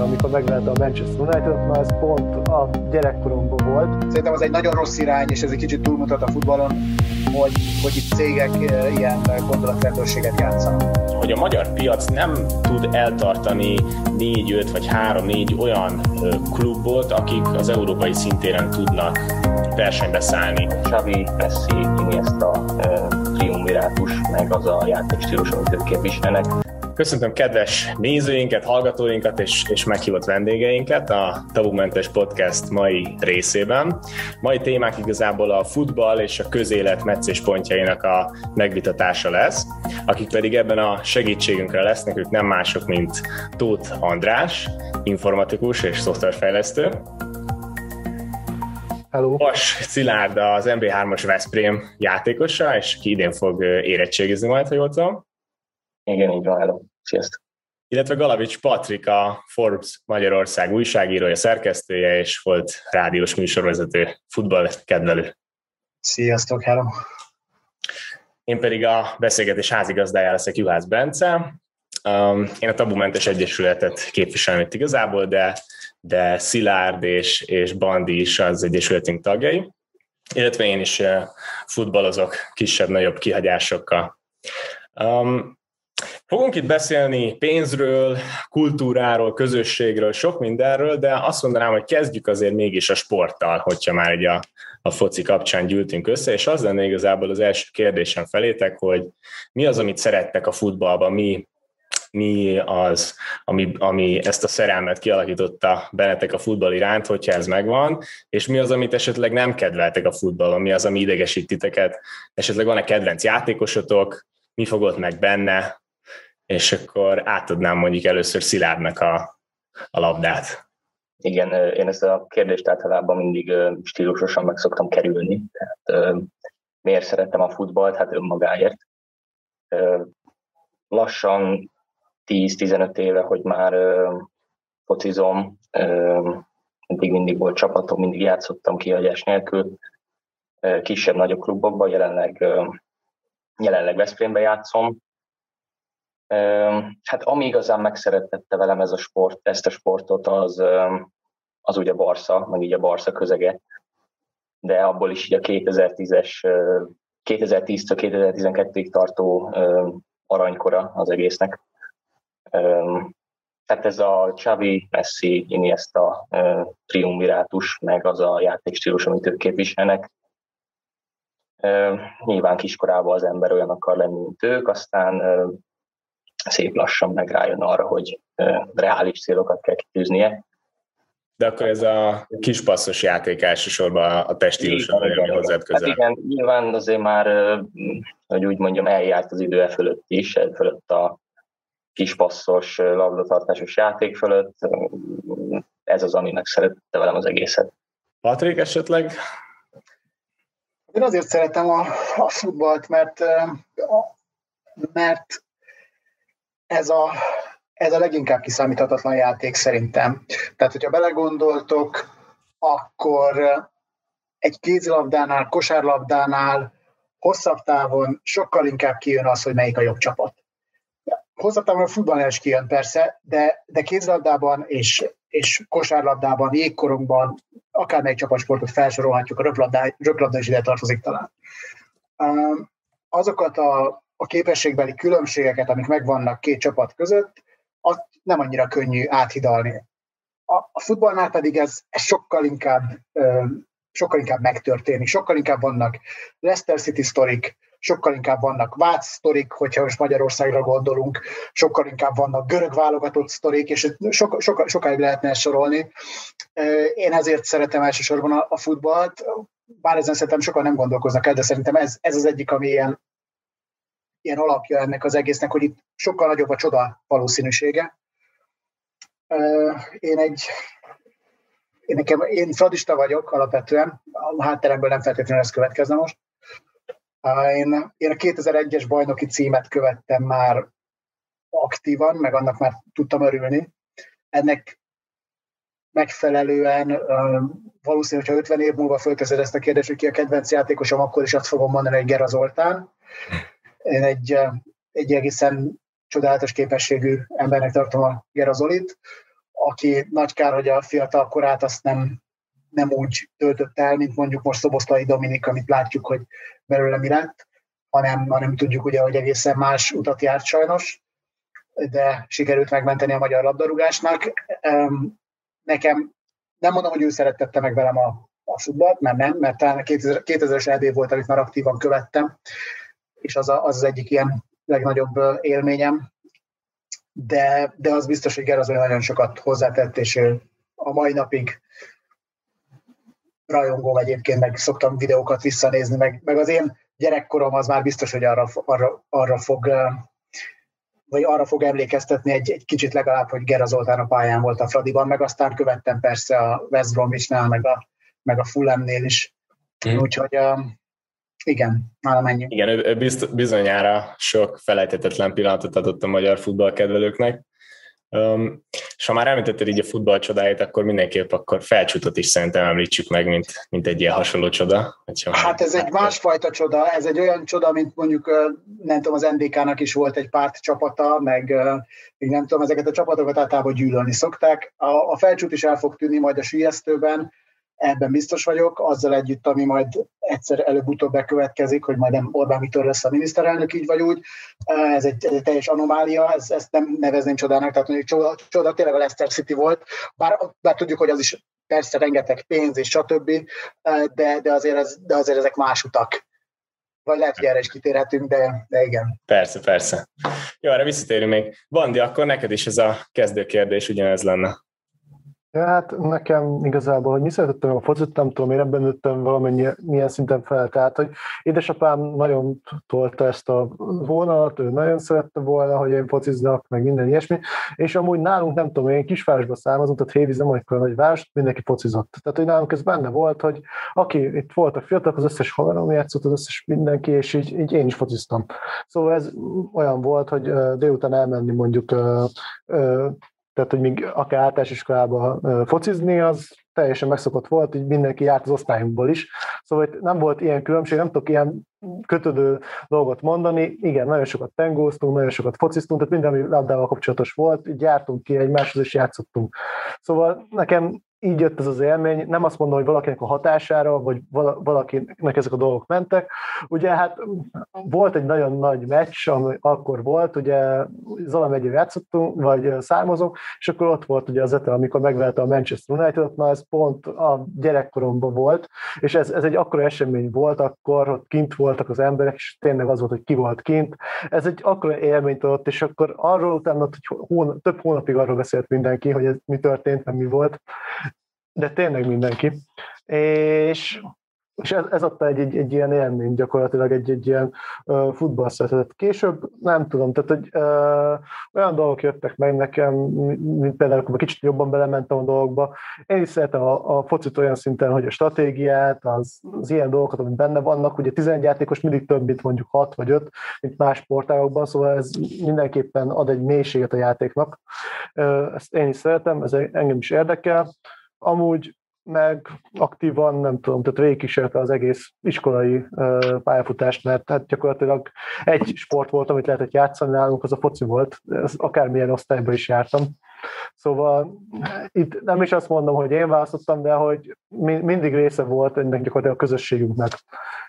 Barcelona, amikor megverte a Manchester United, na ez pont a gyerekkoromban volt. Szerintem az egy nagyon rossz irány, és ez egy kicsit túlmutat a futballon, hogy, hogy itt cégek ilyen gondolatrendőrséget játszanak. Hogy a magyar piac nem tud eltartani négy, öt vagy három, négy olyan klubot, akik az európai szintéren tudnak versenybe szállni. Xavi, Messi, Iniesta, triumvirátus, meg az a játékstílus, amit ők képviselnek. Köszöntöm kedves nézőinket, hallgatóinkat és, és meghívott vendégeinket a Tabumentes Podcast mai részében. Mai témák igazából a futball és a közélet meccéspontjainak a megvitatása lesz, akik pedig ebben a segítségünkre lesznek, ők nem mások, mint Tóth András, informatikus és szoftverfejlesztő, Hello. Vas Szilárd az MB3-as Veszprém játékosa, és ki idén fog érettségizni majd, ha jól tudom. Igen, így van, hello. Sziasztok. Illetve Galavics Patrik, a Forbes Magyarország újságírója, szerkesztője, és volt rádiós műsorvezető, futballkedvelő. Sziasztok, hello. Én pedig a beszélgetés házigazdája leszek Juhász Bence. Um, én a Tabumentes Egyesületet képviselem itt igazából, de, de Szilárd és, és Bandi is az Egyesületünk tagjai, illetve én is uh, futballozok kisebb-nagyobb kihagyásokkal. Um, Fogunk itt beszélni pénzről, kultúráról, közösségről, sok mindenről, de azt mondanám, hogy kezdjük azért mégis a sporttal, hogyha már egy a, a foci kapcsán gyűltünk össze, és az lenne igazából az első kérdésem felétek, hogy mi az, amit szerettek a futballban, mi, mi az, ami, ami ezt a szerelmet kialakította bennetek a futball iránt, hogyha ez megvan, és mi az, amit esetleg nem kedveltek a futballon, mi az, ami idegesít titeket, esetleg van-e kedvenc játékosotok, mi fogott meg benne, és akkor átadnám mondjuk először Szilárdnak a, a labdát. Igen, én ezt a kérdést általában mindig stílusosan meg szoktam kerülni. Tehát, miért szerettem a futballt? Hát önmagáért. Lassan 10-15 éve, hogy már focizom, mindig mindig volt csapatom, mindig játszottam kihagyás nélkül, kisebb-nagyobb klubokban, jelenleg, jelenleg Veszprémbe játszom, Hát ami igazán megszeretette velem ez a sport, ezt a sportot, az, az ugye Barca, meg így a Barca közege, de abból is így a 2010-es, 2010 2012-ig tartó aranykora az egésznek. Tehát ez a Xavi, Messi, Iniesta triumvirátus, meg az a játékstílus, amit ők képviselnek. Nyilván kiskorában az ember olyan akar lenni, mint ők, aztán szép lassan meg rájön arra, hogy reális célokat kell kitűznie. De akkor ez a kis passzos játék elsősorban a testílusa, ami hozzád közel. Hát igen, nyilván azért már, hogy úgy mondjam, eljárt az idő e fölött is, e fölött a kis passzos, labdatartásos játék fölött. Ez az, ami megszerette velem az egészet. Patrik esetleg? Én azért szeretem a, a futballt, mert, mert ez a, ez a leginkább kiszámíthatatlan játék szerintem. Tehát, hogyha belegondoltok, akkor egy kézilabdánál, kosárlabdánál hosszabb távon sokkal inkább kijön az, hogy melyik a jobb csapat. Hosszabb távon a futballnál is kijön persze, de, de kézilabdában és, és kosárlabdában, jégkorongban, akármelyik csapatsportot felsorolhatjuk, a röplabda, röplabda is ide tartozik talán. Azokat a a képességbeli különbségeket, amik megvannak két csapat között, azt nem annyira könnyű áthidalni. A, a futballnál pedig ez, ez sokkal inkább sokkal inkább megtörténik, sokkal inkább vannak Leicester City sztorik, sokkal inkább vannak Vác sztorik, hogyha most Magyarországra gondolunk, sokkal inkább vannak görög válogatott sztorik, és so, so, sokáig lehetne ezt sorolni. Én ezért szeretem elsősorban a, a futballt, bár ezen szerintem sokan nem gondolkoznak el, de szerintem ez, ez az egyik, ami ilyen ilyen alapja ennek az egésznek, hogy itt sokkal nagyobb a csoda valószínűsége. Én egy én, nekem, én fradista vagyok alapvetően, a hátteremből nem feltétlenül ez következne most. Én, én a 2001-es bajnoki címet követtem már aktívan, meg annak már tudtam örülni. Ennek megfelelően valószínű, hogyha 50 év múlva fölteszed ezt a kérdést, hogy ki a kedvenc játékosom, akkor is azt fogom mondani, hogy Gera Zoltán. Én egy, egy egészen csodálatos képességű embernek tartom a Gerazolit. aki nagy kár, hogy a fiatal korát azt nem, nem úgy töltött el, mint mondjuk most Szoboszlai Dominik, amit látjuk, hogy belőle mi lett, hanem, hanem tudjuk ugye, hogy egészen más utat járt sajnos, de sikerült megmenteni a magyar labdarúgásnak. Nekem nem mondom, hogy ő szerettette meg velem a, a futballt, mert nem, mert talán 2000, 2000-es EB volt, amit már aktívan követtem, és az, a, az az egyik ilyen legnagyobb élményem, de, de az biztos, hogy Gerazoli nagyon sokat hozzátett, és a mai napig rajongó egyébként, meg szoktam videókat visszanézni, meg, meg az én gyerekkorom az már biztos, hogy arra, arra, arra fog vagy arra fog emlékeztetni egy, egy kicsit legalább, hogy Gera Zoltán a pályán volt a Fradiban, meg aztán követtem persze a West Bromwichnál, meg a, meg a Fulhamnél is. Mm. Úgyhogy igen, nálam ennyi. Igen, ő bizt, bizonyára sok felejthetetlen pillanatot adott a magyar futballkedvelőknek. Um, és ha már említetted így a futball csodáit, akkor mindenképp akkor felcsútot is szerintem említsük meg, mint, mint egy ilyen hasonló csoda. Hát ez egy másfajta csoda, ez egy olyan csoda, mint mondjuk, nem tudom, az NDK-nak is volt egy párt csapata, meg még nem tudom, ezeket a csapatokat általában gyűlölni szokták. A, a felcsút is el fog tűnni majd a sülyeztőben, ebben biztos vagyok, azzal együtt, ami majd egyszer előbb-utóbb bekövetkezik, hogy majd nem Orbán Viktor lesz a miniszterelnök így vagy úgy. Ez egy, ez egy teljes anomália, ez, ezt nem nevezném csodának, tehát mondjuk csoda, csoda tényleg a Leicester City volt, bár, bár tudjuk, hogy az is persze rengeteg pénz és stb., de, de, azért, ez, de azért ezek más utak. Vagy lehet, hogy erre is kitérhetünk, de, de igen. Persze, persze. Jó, arra visszatérünk még. Bandi, akkor neked is ez a kezdőkérdés ugyanez lenne. Ja, hát nekem igazából, hogy mi szeretettem a focit, nem tudom, én ebben nőttem valamennyi milyen szinten fel. Tehát, hogy édesapám nagyon tolta ezt a vonalat, ő nagyon szerette volna, hogy én fociznak, meg minden ilyesmi, és amúgy nálunk, nem tudom, én kisvárosba származunk, tehát Hévíz nem olyan nagy város, mindenki focizott. Tehát, hogy nálunk ez benne volt, hogy aki itt volt a fiatalok, az összes haverom játszott, az összes mindenki, és így, így én is fociztam. Szóval ez olyan volt, hogy délután elmenni mondjuk tehát hogy még akár általános iskolába focizni, az teljesen megszokott volt, így mindenki járt az osztályunkból is. Szóval itt nem volt ilyen különbség, nem tudok ilyen kötődő dolgot mondani. Igen, nagyon sokat tengóztunk, nagyon sokat fociztunk, tehát minden, ami labdával kapcsolatos volt, így jártunk ki egymáshoz, és játszottunk. Szóval nekem így jött ez az élmény. Nem azt mondom, hogy valakinek a hatására, vagy valakinek ezek a dolgok mentek. Ugye hát volt egy nagyon nagy meccs, ami akkor volt, ugye Zala megyében játszottunk, vagy származunk, és akkor ott volt ugye az Etel, amikor megvelte a Manchester United-ot, na ez pont a gyerekkoromban volt, és ez, ez egy akkora esemény volt, akkor ott kint voltak az emberek, és tényleg az volt, hogy ki volt kint. Ez egy akkora élményt adott, és akkor arról utána, hogy hónap, több hónapig arról beszélt mindenki, hogy ez mi történt, mi volt, de tényleg mindenki. És, és ez, ez adta egy, egy, egy ilyen élmény, gyakorlatilag egy, egy ilyen uh, futballszeretet. Később nem tudom, tehát hogy uh, olyan dolgok jöttek meg nekem, mint például, amikor kicsit jobban belementem a dolgokba. Én is szeretem a, a focit olyan szinten, hogy a stratégiát, az, az ilyen dolgokat, amik benne vannak, ugye 11 játékos mindig több, mint mondjuk 6 vagy 5, mint más sportágokban, szóval ez mindenképpen ad egy mélységet a játéknak. Uh, ezt én is szeretem, ez engem is érdekel amúgy meg aktívan, nem tudom, tehát végigkísérte az egész iskolai pályafutást, mert hát gyakorlatilag egy sport volt, amit lehetett játszani nálunk, az a foci volt, ez akármilyen osztályban is jártam. Szóval itt nem is azt mondom, hogy én választottam, de hogy mindig része volt ennek gyakorlatilag a közösségünknek.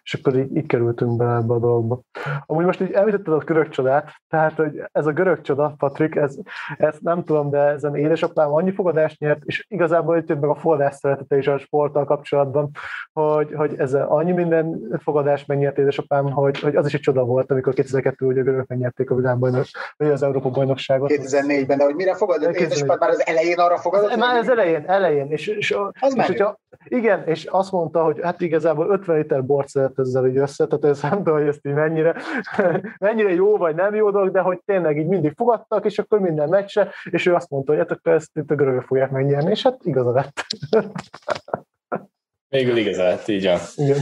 És akkor így, így kerültünk be ebbe a dologba. Amúgy most így említetted a görög csodát, tehát hogy ez a görög csoda, Patrik, ez, ez nem tudom, de ezen édesapám annyi fogadást nyert, és igazából itt meg a forrás szeretete is a sporttal kapcsolatban, hogy, hogy ez annyi minden fogadást megnyert édesapám, hogy, hogy az is egy csoda volt, amikor 2002 ugye a görögök megnyerték a világbajnok, vagy az Európa bajnokságot. 2004-ben, de hogy mire fogadott édesapád már az elején arra fogadott? Már az elején, elején. És, és, az és hogyha, igen, és azt mondta, hogy hát igazából 50 liter bort szeret ezzel így össze, tehát ez nem tudom, hogy ezt így mennyire, mennyire jó vagy nem jó dolog, de hogy tényleg így mindig fogadtak, és akkor minden meccse, és ő azt mondta, hogy hát akkor ezt itt a görögök fogják megnyerni, és hát igaza lett. Végül igaza lett, így van. Igen.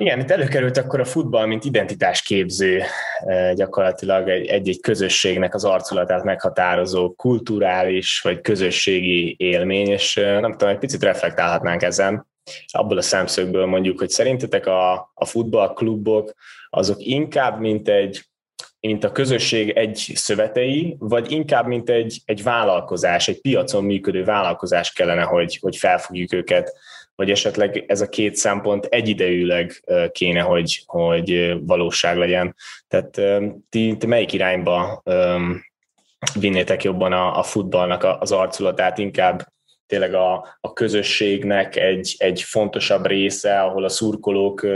Igen, itt előkerült akkor a futball, mint identitásképző, eh, gyakorlatilag egy-egy közösségnek az arculatát meghatározó kulturális vagy közösségi élmény, és eh, nem tudom, egy picit reflektálhatnánk ezen, abból a szemszögből mondjuk, hogy szerintetek a, a futballklubok azok inkább, mint egy mint a közösség egy szövetei, vagy inkább mint egy, egy vállalkozás, egy piacon működő vállalkozás kellene, hogy, hogy felfogjuk őket, vagy esetleg ez a két szempont egyidejűleg kéne, hogy, hogy valóság legyen. Tehát ti, ti melyik irányba vinnétek jobban a, a futballnak az arculatát, inkább tényleg a, a közösségnek egy, egy fontosabb része, ahol a szurkolók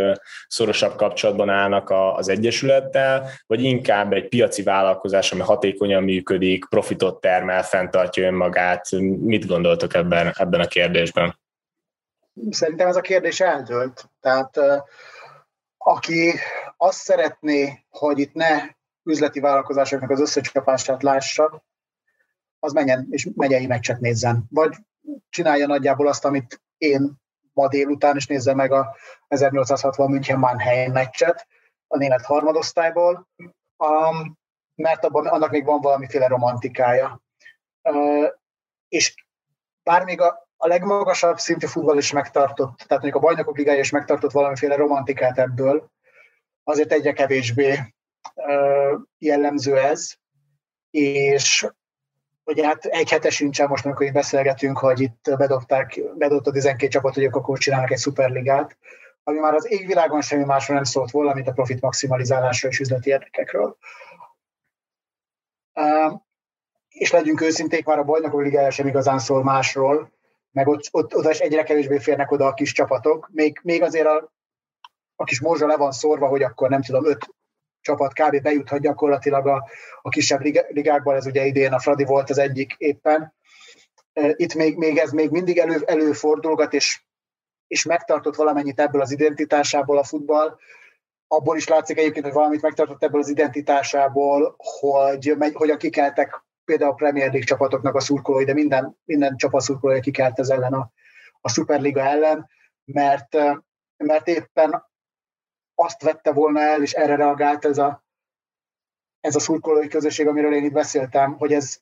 szorosabb kapcsolatban állnak a, az Egyesülettel, vagy inkább egy piaci vállalkozás, ami hatékonyan működik, profitot termel, fenntartja önmagát. Mit gondoltok ebben, ebben a kérdésben? Szerintem ez a kérdés eldőlt. Tehát aki azt szeretné, hogy itt ne üzleti vállalkozásoknak az összecsapását lássa, az menjen és megyei meccset nézzen. Vagy csinálja nagyjából azt, amit én ma délután, is nézze meg a 1860 München Mannheim meccset a német harmadosztályból, um, mert abban, annak még van valamiféle romantikája. Uh, és bár még a, a legmagasabb szintű futball is megtartott, tehát mondjuk a bajnokok ligája is megtartott valamiféle romantikát ebből, azért egyre kevésbé jellemző ez, és Ugye hát egy hete sincsen most, amikor itt beszélgetünk, hogy itt bedobták, bedobta a 12 csapat, hogy akkor csinálnak egy szuperligát, ami már az égvilágon semmi másról nem szólt volna, mint a profit maximalizálásra és üzleti érdekekről. És legyünk őszinték, már a bajnokok ligája sem igazán szól másról, meg ott, ott oda is egyre kevésbé férnek oda a kis csapatok. Még, még azért a, a kis morzsa le van szórva, hogy akkor nem tudom, öt csapat kb. bejuthat gyakorlatilag a, a kisebb ligákban, ez ugye idén a Fradi volt az egyik éppen. Itt még, még ez még mindig elő, előfordulgat, és, és megtartott valamennyit ebből az identitásából a futball. Abból is látszik egyébként, hogy valamit megtartott ebből az identitásából, hogy megy, hogyan kikeltek például a Premier League csapatoknak a szurkolói, de minden, minden csapat szurkolója kikelt ez ellen a, a Superliga ellen, mert, mert éppen azt vette volna el, és erre reagált ez a, ez a szurkolói közösség, amiről én itt beszéltem, hogy ez,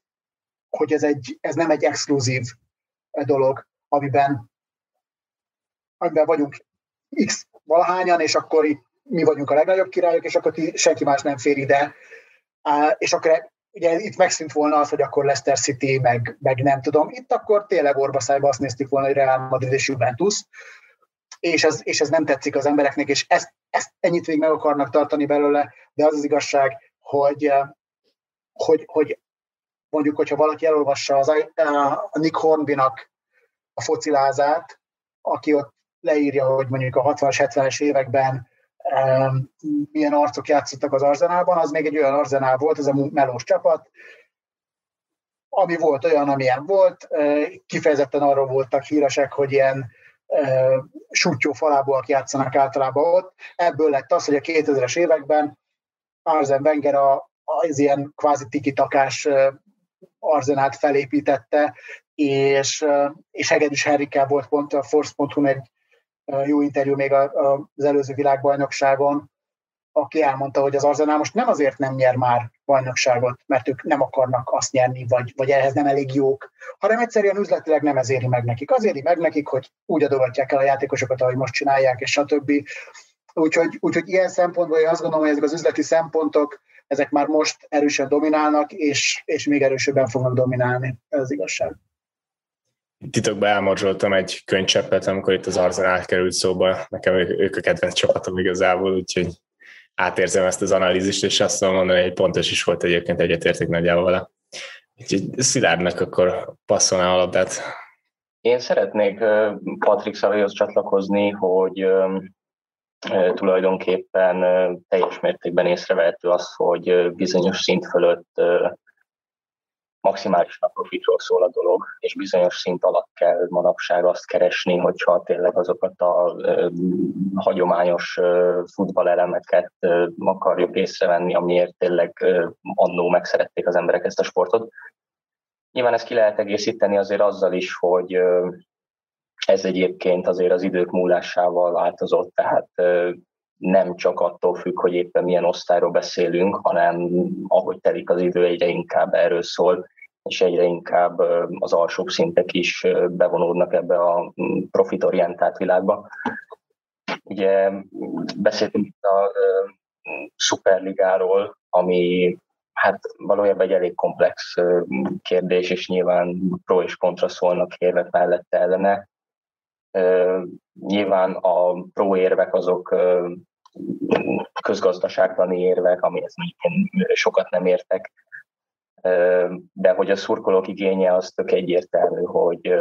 hogy ez, egy, ez nem egy exkluzív dolog, amiben, amiben vagyunk x valahányan, és akkor itt mi vagyunk a legnagyobb királyok, és akkor senki más nem fér ide. És akkor ugye itt megszűnt volna az, hogy akkor Leicester City, meg, meg nem tudom. Itt akkor tényleg orbaszájba azt néztük volna, hogy Real Madrid és Juventus, és ez, és ez nem tetszik az embereknek, és ezt, ezt ennyit még meg akarnak tartani belőle, de az az igazság, hogy, eh, hogy, hogy mondjuk, hogyha valaki elolvassa az, eh, a Nick Hornbynak a focilázát, aki ott leírja, hogy mondjuk a 60-as, 70-es években milyen arcok játszottak az Arzenálban, az még egy olyan Arzenál volt, ez a melós csapat, ami volt olyan, amilyen volt, kifejezetten arról voltak híresek, hogy ilyen sútyó falából játszanak általában ott. Ebből lett az, hogy a 2000-es években Arzen Wenger a, az ilyen kvázi tikitakás arzenát felépítette, és, és Hegedűs Henrikkel volt pont a Force.hu egy jó interjú még az előző világbajnokságon, aki elmondta, hogy az Arzenál most nem azért nem nyer már bajnokságot, mert ők nem akarnak azt nyerni, vagy, vagy ehhez nem elég jók, hanem egyszerűen üzletileg nem ez éri meg nekik. Az éri meg nekik, hogy úgy adogatják el a játékosokat, ahogy most csinálják, és stb. Úgyhogy, úgyhogy ilyen szempontból én azt gondolom, hogy ezek az üzleti szempontok, ezek már most erősen dominálnak, és, és még erősebben fognak dominálni. Ez az igazság. Titokban elmorzsoltam egy könycseppet, amikor itt az Arzenál került szóba. Nekem ők a kedvenc csapatom igazából, úgyhogy átérzem ezt az analízist, és azt mondom mondani, hogy pontos is volt egyébként egyetérték nagyjából vele. Úgyhogy Szilárdnak akkor passzolná a labdát. Én szeretnék Patrik Szavéhoz csatlakozni, hogy tulajdonképpen teljes mértékben észrevehető az, hogy bizonyos szint fölött maximálisan profitról szól a dolog, és bizonyos szint alatt kell manapság azt keresni, hogyha tényleg azokat a ö, hagyományos ö, futballelemeket ö, akarjuk észrevenni, amiért tényleg annó megszerették az emberek ezt a sportot. Nyilván ezt ki lehet egészíteni azért azzal is, hogy ö, ez egyébként azért az idők múlásával változott, tehát ö, nem csak attól függ, hogy éppen milyen osztályról beszélünk, hanem ahogy telik az idő, egyre inkább erről szól, és egyre inkább az alsóbb szintek is bevonódnak ebbe a profitorientált világba. Ugye beszéltünk itt a szuperligáról, ami hát valójában egy elég komplex kérdés, és nyilván pro és kontra szólnak érvek mellette ellene. Nyilván a pro érvek azok közgazdaságtani érvek, amihez mondjuk sokat nem értek, de hogy a szurkolók igénye az tök egyértelmű, hogy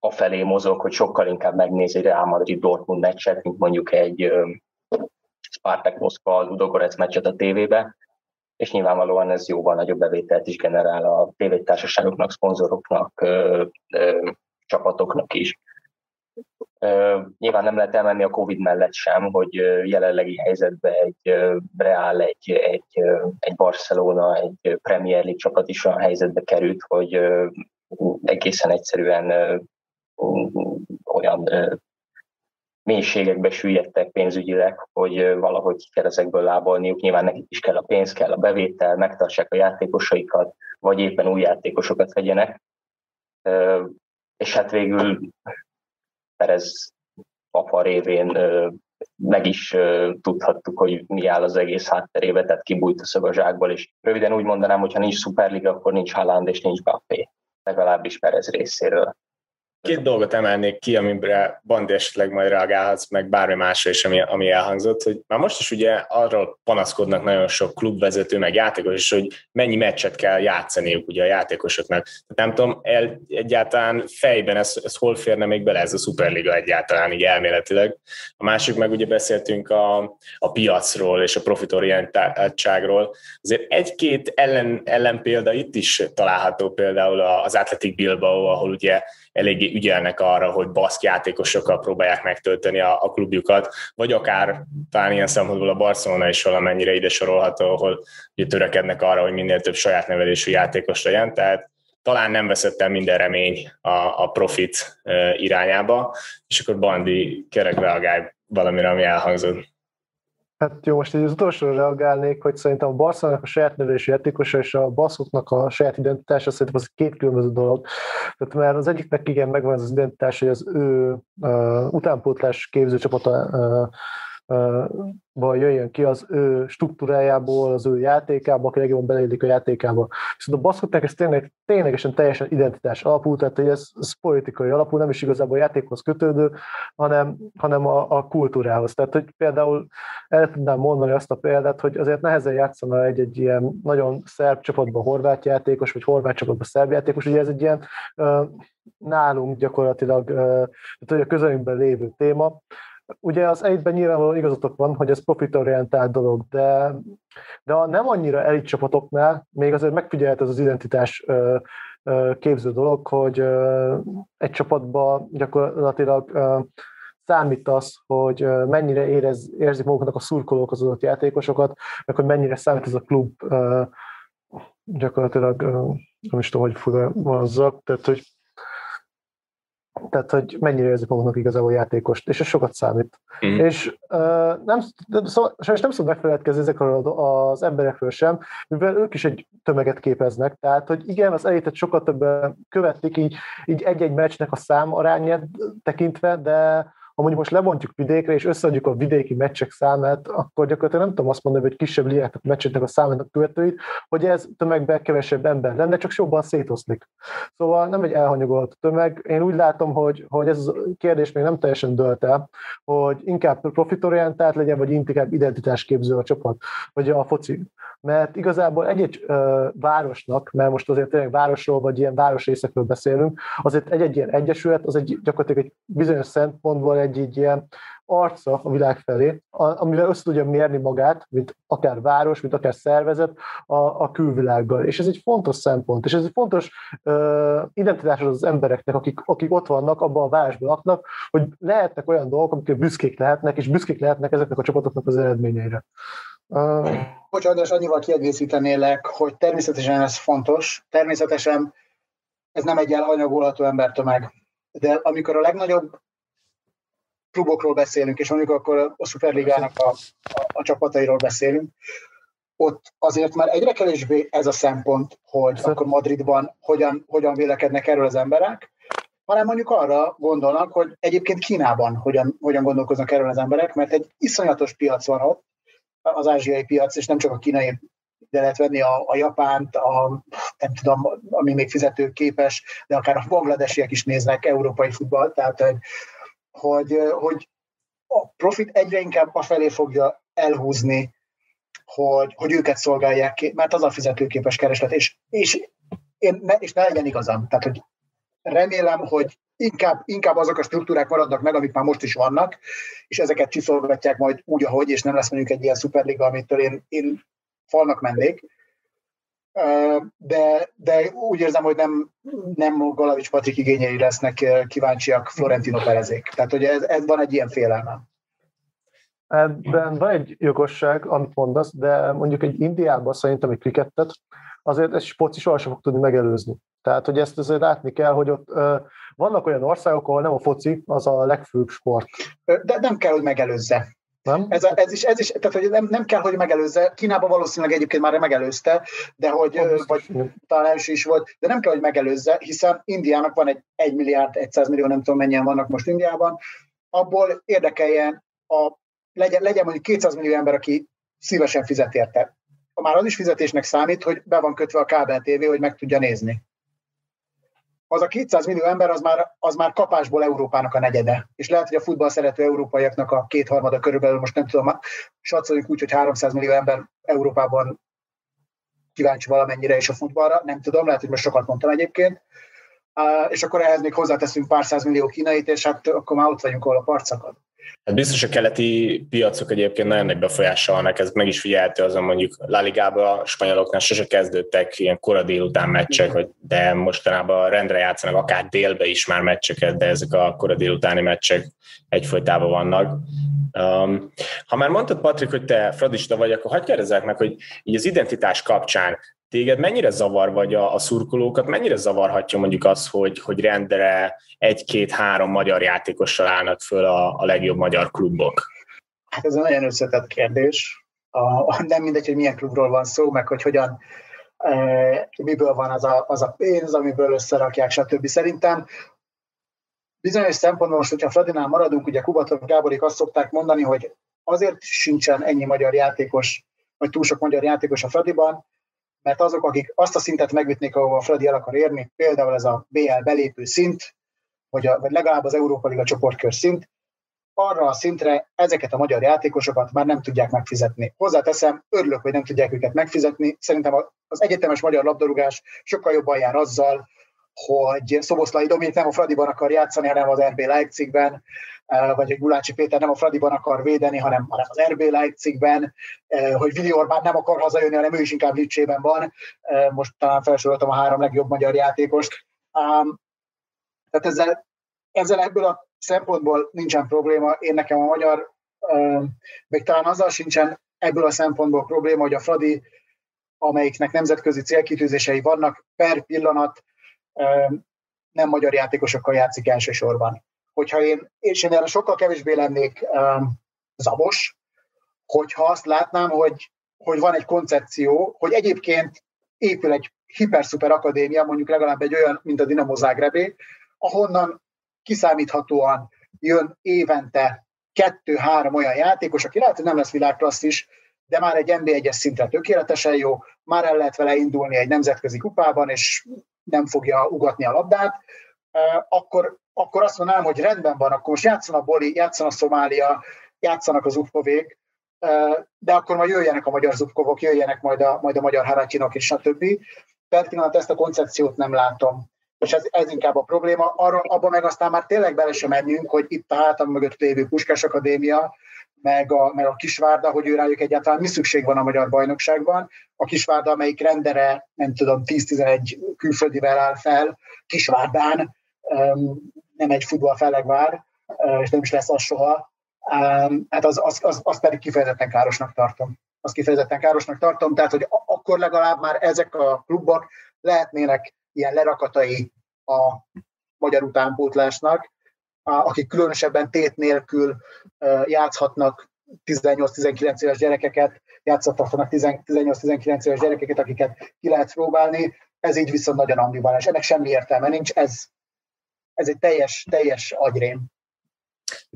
afelé mozog, hogy sokkal inkább megnézi Real Madrid Dortmund meccset, mint mondjuk egy Spartak Moszkva Ludogorec meccset a tévébe, és nyilvánvalóan ez jóval nagyobb bevételt is generál a tévétársaságoknak, szponzoroknak, csapatoknak is. Nyilván nem lehet elmenni a Covid mellett sem, hogy jelenlegi helyzetben egy Real, egy, egy, egy Barcelona, egy Premier League csapat is olyan helyzetbe került, hogy egészen egyszerűen olyan mélységekbe süllyedtek pénzügyileg, hogy valahogy ki kell ezekből lábolniuk. Nyilván nekik is kell a pénz, kell a bevétel, megtartsák a játékosaikat, vagy éppen új játékosokat vegyenek. És hát végül Perez apa révén meg is tudhattuk, hogy mi áll az egész hátterébe, tehát kibújt a szög a zsákból, és röviden úgy mondanám, hogy ha nincs Superliga, akkor nincs Haaland és nincs Bappé, legalábbis Perez részéről. Két dolgot emelnék ki, amire Bandi esetleg majd reagálhatsz, meg bármi másra is, ami, ami elhangzott, hogy már most is ugye arról panaszkodnak nagyon sok klubvezető, meg játékos is, hogy mennyi meccset kell játszaniuk ugye a játékosoknak. Nem tudom, el, egyáltalán fejben ez, ez hol férne még bele ez a Superliga egyáltalán, így elméletileg. A másik meg ugye beszéltünk a, a piacról és a profitorientáltságról. Azért egy-két ellen, ellenpélda itt is található például az Athletic Bilbao, ahol ugye eléggé ügyelnek arra, hogy baszk játékosokkal próbálják megtölteni a, a klubjukat, vagy akár talán ilyen szempontból a Barcelona is valamennyire ide sorolható, ahol ugye törekednek arra, hogy minél több saját nevelésű játékos legyen, tehát talán nem veszett el minden remény a, a profit irányába, és akkor Bandi kerek reagálj valamire, ami elhangzott. Hát jó, most így az utolsóra reagálnék, hogy szerintem a Barcelonának a saját nevelési játékosa és a baszoknak a saját identitása szerintem az két különböző dolog. Tehát mert az egyiknek igen megvan az identitás, hogy az ő uh, utánpótlás képzőcsapata uh, ból jöjjön ki az ő struktúrájából, az ő játékába, aki legjobban beleillik a játékába. Viszont a baszkotnak ez tényleg, ténylegesen teljesen identitás alapú, tehát hogy ez, ez politikai alapú, nem is igazából a játékhoz kötődő, hanem, hanem a, a kultúrához. Tehát, hogy például el tudnám mondani azt a példát, hogy azért nehezen játszana egy-egy ilyen nagyon szerb csapatban horvát játékos, vagy horvát csapatban szerb játékos, ugye ez egy ilyen nálunk gyakorlatilag, tehát, hogy a közelünkben lévő téma, Ugye az egyben nyilvánvalóan igazatok van, hogy ez profitorientált dolog, de, de a nem annyira elit csapatoknál még azért megfigyelhet ez az identitás képző dolog, hogy egy csapatban gyakorlatilag számít az, hogy mennyire érez, érzik maguknak a szurkolók az adott játékosokat, meg hogy mennyire számít ez a klub gyakorlatilag, nem is tudom, hogy fogalmazzak, tehát hogy tehát, hogy mennyire érzik maguknak igazából játékost, és ez sokat számít. Mm. És uh, nem, szóval, sajnos nem szabad megfeledkezni ezekről az emberekről sem, mivel ők is egy tömeget képeznek, tehát, hogy igen, az elitet sokat többen követik, így, így egy-egy meccsnek a szám arányát tekintve, de ha mondjuk most lebontjuk vidékre, és összeadjuk a vidéki meccsek számát, akkor gyakorlatilag nem tudom azt mondani, hogy kisebb liátok meccseknek a számának követőit, hogy ez tömegben kevesebb ember lenne, csak jobban szétoszlik. Szóval nem egy elhanyagolt tömeg. Én úgy látom, hogy, hogy ez a kérdés még nem teljesen dölt el, hogy inkább profitorientált legyen, vagy inkább identitásképző a csapat, vagy a foci. Mert igazából egy-egy városnak, mert most azért tényleg városról, vagy ilyen városrészekről beszélünk, azért egy-egy ilyen egyesület, az egy gyakorlatilag egy bizonyos szempontból egy ilyen arca a világ felé, amivel össze tudja mérni magát, mint akár város, mint akár szervezet a, a külvilággal. És ez egy fontos szempont, és ez egy fontos uh, identitás az embereknek, akik, akik ott vannak, abban a városban laknak, hogy lehetnek olyan dolgok, amikkel büszkék lehetnek, és büszkék lehetnek ezeknek a csapatoknak az eredményeire. Uh, Bocsánat, és annyival kiegészítenélek, hogy természetesen ez fontos, természetesen ez nem egy elhanyagolható embertömeg. De amikor a legnagyobb klubokról beszélünk, és mondjuk akkor a Superligának a, a, a csapatairól beszélünk, ott azért már egyre kevésbé ez a szempont, hogy Szerint. akkor Madridban hogyan, hogyan vélekednek erről az emberek, hanem mondjuk arra gondolnak, hogy egyébként Kínában hogyan, hogyan gondolkoznak erről az emberek, mert egy iszonyatos piac van ott, az ázsiai piac, és nem csak a kínai, de lehet venni a, a japánt, a, nem tudom, ami még fizetőképes, de akár a bangladesiek is néznek európai futballt, tehát hogy, hogy a profit egyre inkább a felé fogja elhúzni, hogy, hogy őket szolgálják ki, mert az a fizetőképes kereslet, és, és, én és ne legyen igazam. Tehát, hogy remélem, hogy inkább, inkább azok a struktúrák maradnak meg, amik már most is vannak, és ezeket csiszolgatják majd úgy, ahogy, és nem lesz mondjuk egy ilyen szuperliga, amitől én, én falnak mennék. De, de úgy érzem, hogy nem, nem Galavics Patrik igényei lesznek kíváncsiak Florentino Perezék. Tehát, hogy ez, ez van egy ilyen félelmem. Ebben van egy jogosság, amit mondasz, de mondjuk egy Indiában szerintem egy krikettet, azért egy sporci sohasem fog tudni megelőzni. Tehát, hogy ezt azért látni kell, hogy ott ö, vannak olyan országok, ahol nem a foci az a legfőbb sport. De nem kell, hogy megelőzze. Nem? Ez, a, ez, is, ez is, tehát hogy nem, nem kell, hogy megelőzze. Kínában valószínűleg egyébként már megelőzte, de hogy, oh, vagy talán első is volt, de nem kell, hogy megelőzze, hiszen Indiának van egy 1 milliárd, 100 millió, nem tudom mennyien vannak most Indiában, abból érdekeljen a, legyen, legyen mondjuk 200 millió ember, aki szívesen fizet érte. Már az is fizetésnek számít, hogy be van kötve a kábel TV, hogy meg tudja nézni az a 200 millió ember az már, az már kapásból Európának a negyede. És lehet, hogy a futball szerető európaiaknak a kétharmada körülbelül, most nem tudom, satszoljuk úgy, hogy 300 millió ember Európában kíváncsi valamennyire is a futballra, nem tudom, lehet, hogy most sokat mondtam egyébként. És akkor ehhez még hozzáteszünk pár millió kínait, és hát akkor már ott vagyunk, ahol a parcakad. Hát biztos a keleti piacok egyébként nagyon nagy befolyással vannak, ez meg is figyelhető azon mondjuk La Ligába, a spanyoloknál sose kezdődtek ilyen kora délután meccsek, vagy de mostanában rendre játszanak akár délbe is már meccseket, de ezek a kora délutáni meccsek egyfolytában vannak. Um, ha már mondtad, Patrik, hogy te fradista vagy, akkor hagyd kérdezzek meg, hogy így az identitás kapcsán téged mennyire zavar, vagy a, a szurkolókat, mennyire zavarhatja mondjuk az, hogy, hogy rendre egy-két-három magyar játékossal állnak föl a, a legjobb magyar klubok? Hát ez egy nagyon összetett kérdés. A, nem mindegy, hogy milyen klubról van szó, meg hogy hogyan, e, miből van az a, az a pénz, amiből összerakják, stb. Szerintem bizonyos szempontból most, hogyha Fradinál maradunk, ugye Kubatov Gáborik azt szokták mondani, hogy azért sincsen ennyi magyar játékos, vagy túl sok magyar játékos a Fradiban, mert azok, akik azt a szintet megütnék, ahol a Fradi el akar érni, például ez a BL belépő szint, vagy, a, vagy legalább az Európa Liga csoportkör szint, arra a szintre ezeket a magyar játékosokat már nem tudják megfizetni. Hozzáteszem, örülök, hogy nem tudják őket megfizetni. Szerintem az egyetemes magyar labdarúgás sokkal jobban jár azzal, hogy Szoboszlai Dominik nem a Fradiban akar játszani, hanem az RB Leipzigben, eh, vagy hogy Gulácsi Péter nem a Fradiban akar védeni, hanem, hanem az RB Leipzigben, eh, hogy Vili Orbán nem akar hazajönni, hanem ő is inkább Lipcsében van. Eh, most talán felsoroltam a három legjobb magyar játékost. Tehát ezzel, ezzel ebből a szempontból nincsen probléma. Én nekem a magyar, még talán azzal sincsen ebből a szempontból probléma, hogy a Fradi, amelyiknek nemzetközi célkitűzései vannak, per pillanat nem magyar játékosokkal játszik elsősorban. Hogyha én, és én erre sokkal kevésbé lennék zabos, hogyha azt látnám, hogy, hogy van egy koncepció, hogy egyébként épül egy hiper-szuper akadémia, mondjuk legalább egy olyan, mint a Dinamo Zágrebé, ahonnan kiszámíthatóan jön évente kettő-három olyan játékos, aki lehet, hogy nem lesz világklasszis, de már egy NB1-es szintre tökéletesen jó, már el lehet vele indulni egy nemzetközi kupában, és nem fogja ugatni a labdát, akkor, akkor azt mondanám, hogy rendben van, akkor most játszon a Boli, játszon a Szomália, játszanak az Upkovék, de akkor majd jöjjenek a magyar Zubkovok, jöjjenek majd a, majd a magyar Haracsinok és stb. Per ezt a koncepciót nem látom. És ez, ez inkább a probléma. Arra, abban meg aztán már tényleg bele sem menjünk, hogy itt a hátam mögött lévő Puskás Akadémia, meg a, meg a Kisvárda, hogy ő rájuk egyáltalán mi szükség van a magyar bajnokságban. A Kisvárda, amelyik rendere, nem tudom, 10-11 külföldivel áll fel, Kisvárdán, nem egy futballfelegvár, és nem is lesz az soha, hát az, az, az, az pedig kifejezetten károsnak tartom. Azt kifejezetten károsnak tartom, tehát hogy akkor legalább már ezek a klubok lehetnének ilyen lerakatai a magyar utánpótlásnak, akik különösebben tét nélkül játszhatnak 18-19 éves gyerekeket, játszhatnak 18-19 éves gyerekeket, akiket ki lehet próbálni, ez így viszont nagyon ambivalens. Ennek semmi értelme nincs, ez, ez egy teljes, teljes agyrém.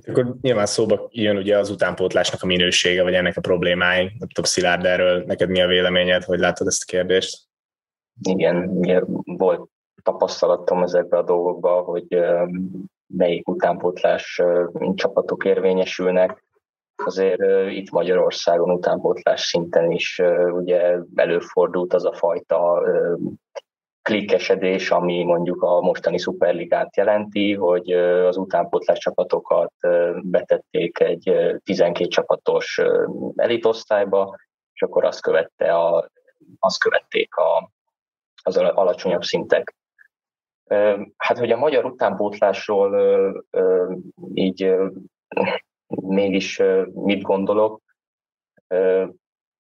Akkor nyilván szóba jön ugye az utánpótlásnak a minősége, vagy ennek a problémái. Nem tudom, Szilárd, erről neked mi a véleményed, hogy látod ezt a kérdést? Igen, ugye volt tapasztalatom ezekbe a dolgokba, hogy melyik utánpótlás csapatok érvényesülnek. Azért itt Magyarországon utánpótlás szinten is ugye előfordult az a fajta klikkesedés, ami mondjuk a mostani szuperligát jelenti, hogy az utánpótlás csapatokat betették egy 12 csapatos elitosztályba, és akkor azt, követte a, azt követték a, az alacsonyabb szintek. Hát, hogy a magyar utánpótlásról így mégis mit gondolok,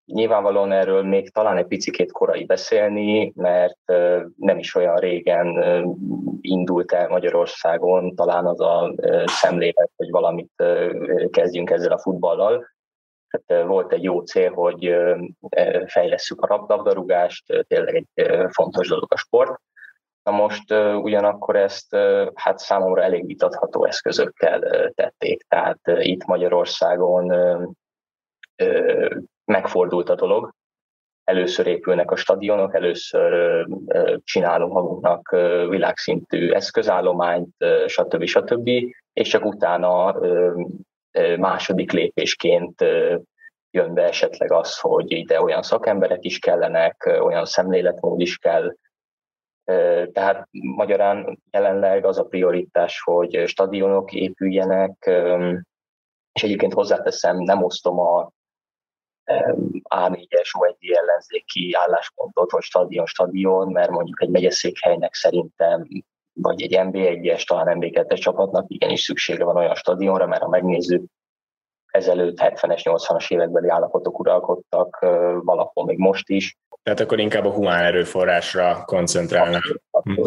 Nyilvánvalóan erről még talán egy picikét korai beszélni, mert nem is olyan régen indult el Magyarországon talán az a szemlélet, hogy valamit kezdjünk ezzel a futballal. Tehát volt egy jó cél, hogy fejlesszük a labdarúgást, tényleg egy fontos dolog a sport. Na most ugyanakkor ezt hát számomra elég vitatható eszközökkel tették. Tehát itt Magyarországon megfordult a dolog. Először épülnek a stadionok, először csinálunk magunknak világszintű eszközállományt, stb. stb. És csak utána második lépésként jön be esetleg az, hogy ide olyan szakemberek is kellenek, olyan szemléletmód is kell. Tehát magyarán jelenleg az a prioritás, hogy stadionok épüljenek, és egyébként hozzáteszem, nem osztom a A4-es egy ellenzéki álláspontot, vagy stadion-stadion, mert mondjuk egy megyeszékhelynek szerintem vagy egy MB1-es, talán MB2-es csapatnak igenis szüksége van olyan stadionra, mert ha megnézzük, ezelőtt 70-es, 80-as évekbeli állapotok uralkodtak, valahol még most is. Tehát akkor inkább a humán erőforrásra koncentrálnak. Hm.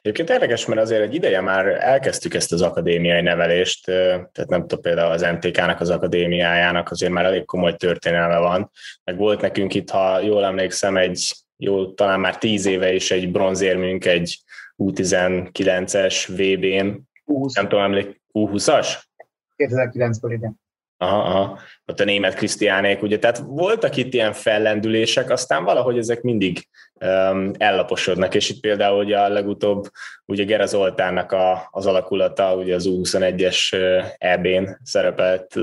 Egyébként érdekes, mert azért egy ideje már elkezdtük ezt az akadémiai nevelést, tehát nem tudom, például az MTK-nak az akadémiájának azért már elég komoly történelme van, meg volt nekünk itt, ha jól emlékszem, egy jó, talán már tíz éve is egy bronzérmünk egy U19-es VB-n, 20. nem tudom, emlék, U20-as? 2009-ből, igen. Aha, aha. Ott a német Krisztiánék, ugye, tehát voltak itt ilyen fellendülések, aztán valahogy ezek mindig um, ellaposodnak, és itt például ugye a legutóbb ugye Gera Zoltánnak a, az alakulata, ugye az U21-es EB-n szerepelt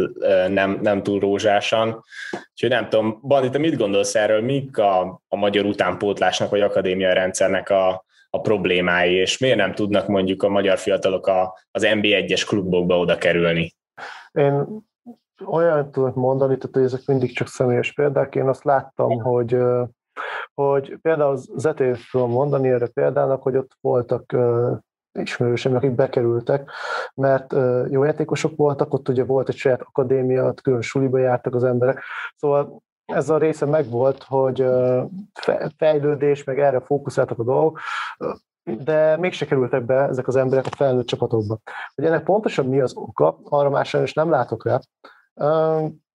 nem, nem túl rózsásan, úgyhogy nem tudom, Bandi, te mit gondolsz erről, mik a, a magyar utánpótlásnak, vagy akadémiai rendszernek a, a problémái, és miért nem tudnak mondjuk a magyar fiatalok a, az NB1-es klubokba oda kerülni? Én olyan tudok mondani, tehát hogy ezek mindig csak személyes példák. Én azt láttam, hogy, hogy például az zetét tudom mondani erre példának, hogy ott voltak ismerősem, akik bekerültek, mert jó játékosok voltak, ott ugye volt egy saját akadémia, külön suliba jártak az emberek, szóval ez a része megvolt, hogy fejlődés, meg erre fókuszáltak a dolgok, de mégse kerültek be ezek az emberek a felnőtt csapatokba. Hogy ennek pontosan mi az oka, arra már sajnos nem látok rá,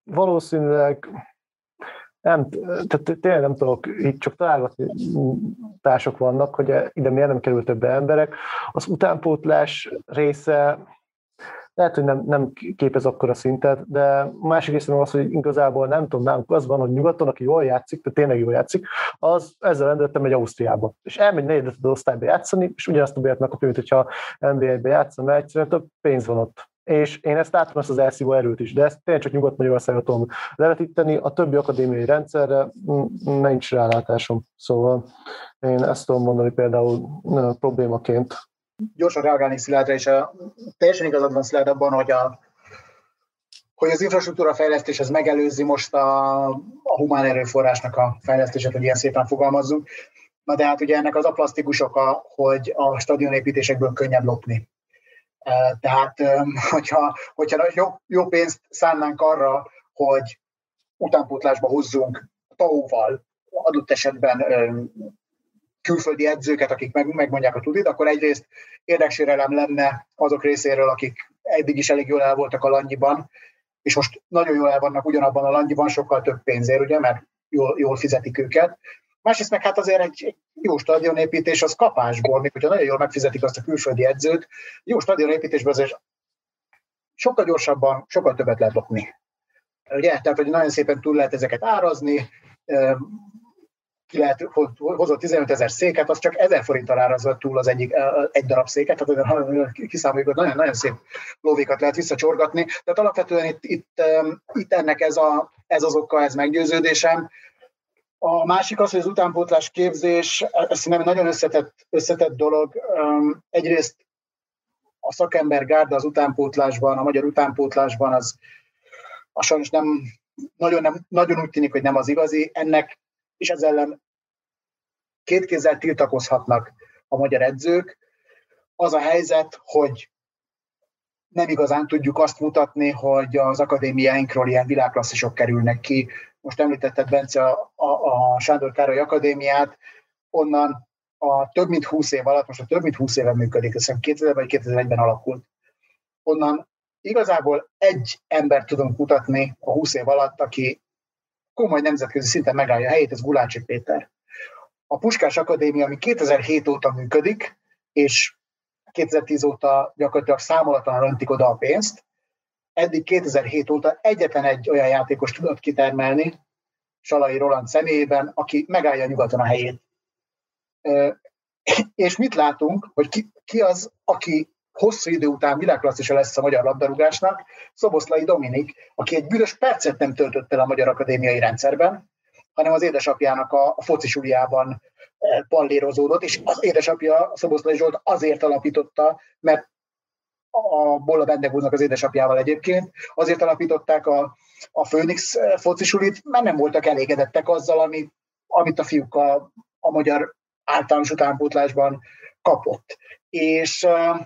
Valószínűleg nem, tehát tényleg nem tudok, itt csak találgatni társok vannak, hogy ide miért nem kerültek be emberek. Az utánpótlás része lehet, hogy nem, nem képez a szintet, de a másik része az, hogy igazából nem tudom, nálunk az van, hogy nyugaton, aki jól játszik, tehát tényleg jól játszik, az ezzel rendeltem egy Ausztriába. És elmegy negyedet osztályba játszani, és ugyanazt a bélet megkapja, mint hogyha NBA-be játszom, mert egyszerűen több pénz van ott és én ezt látom, ezt az elszívó erőt is, de ezt tényleg csak Nyugat-Magyarországra tudom levetíteni, a többi akadémiai rendszerre nincs rálátásom. Szóval én ezt tudom mondani például problémaként. Gyorsan reagálni Szilárdra, és a, teljesen igazad van Szilárd abban, hogy a, hogy az infrastruktúra fejlesztés az megelőzi most a, a humán erőforrásnak a fejlesztését, hogy ilyen szépen fogalmazzunk. Na de hát ugye ennek az a plastikus oka, hogy a stadionépítésekből könnyebb lopni. Tehát, hogyha, hogyha jó, jó pénzt szánnánk arra, hogy utánpótlásba hozzunk tauval, adott esetben külföldi edzőket, akik meg, megmondják a tudit, akkor egyrészt érdeksérelem lenne azok részéről, akik eddig is elég jól el voltak a langyiban, és most nagyon jól el vannak ugyanabban a langyiban, sokkal több pénzért, ugye, mert jól, jól fizetik őket. Másrészt meg hát azért egy jó stadionépítés az kapásból, még hogyha nagyon jól megfizetik azt a külföldi edzőt, jó stadionépítésben azért sokkal gyorsabban, sokkal többet lehet lopni. Ugye? Tehát, hogy nagyon szépen túl lehet ezeket árazni, ki lehet, hozott 15 ezer széket, az csak 1000 forinttal árazva túl az egyik, egy darab széket, tehát kiszámoljuk, hogy nagyon, nagyon szép lóvékat lehet visszacsorgatni. Tehát alapvetően itt, itt, itt ennek ez, a, ez az oka, ez meggyőződésem. A másik az, hogy az utánpótlás képzés, ez nem nagyon összetett, összetett dolog. Egyrészt a szakember gárda az utánpótlásban, a magyar utánpótlásban az, az sajnos nem, nagyon, nem, nagyon úgy tűnik, hogy nem az igazi. Ennek és ez ellen két kézzel tiltakozhatnak a magyar edzők. Az a helyzet, hogy nem igazán tudjuk azt mutatni, hogy az akadémiáinkról ilyen világklasszisok kerülnek ki. Most említetted, Bence, a, a, a Sándor Károly Akadémiát, onnan a több mint 20 év alatt, most a több mint 20 éve működik, hiszem 2000 vagy 2001-ben alakult. Onnan igazából egy ember tudunk mutatni a 20 év alatt, aki komoly nemzetközi szinten megállja a helyét, ez Gulácsi Péter. A Puskás Akadémia, ami 2007 óta működik, és 2010 óta gyakorlatilag számolatlan öntik oda a pénzt, eddig 2007 óta egyetlen egy olyan játékos tudott kitermelni, Salai Roland személyében, aki megállja nyugaton a helyét. És mit látunk, hogy ki, ki az, aki hosszú idő után világklasszisa lesz a magyar labdarúgásnak, Szoboszlai Dominik, aki egy bűnös percet nem töltött el a Magyar Akadémiai rendszerben, hanem az édesapjának a, a focisuliában eh, pallérozódott, és az édesapja, Szoboszlai Zsolt azért alapította, mert a Bolla Bendegúznak az édesapjával egyébként, azért alapították a, a Phoenix eh, focisulit, mert nem voltak elégedettek azzal, amit, amit a fiúk a, a magyar általános utánpótlásban kapott. És eh,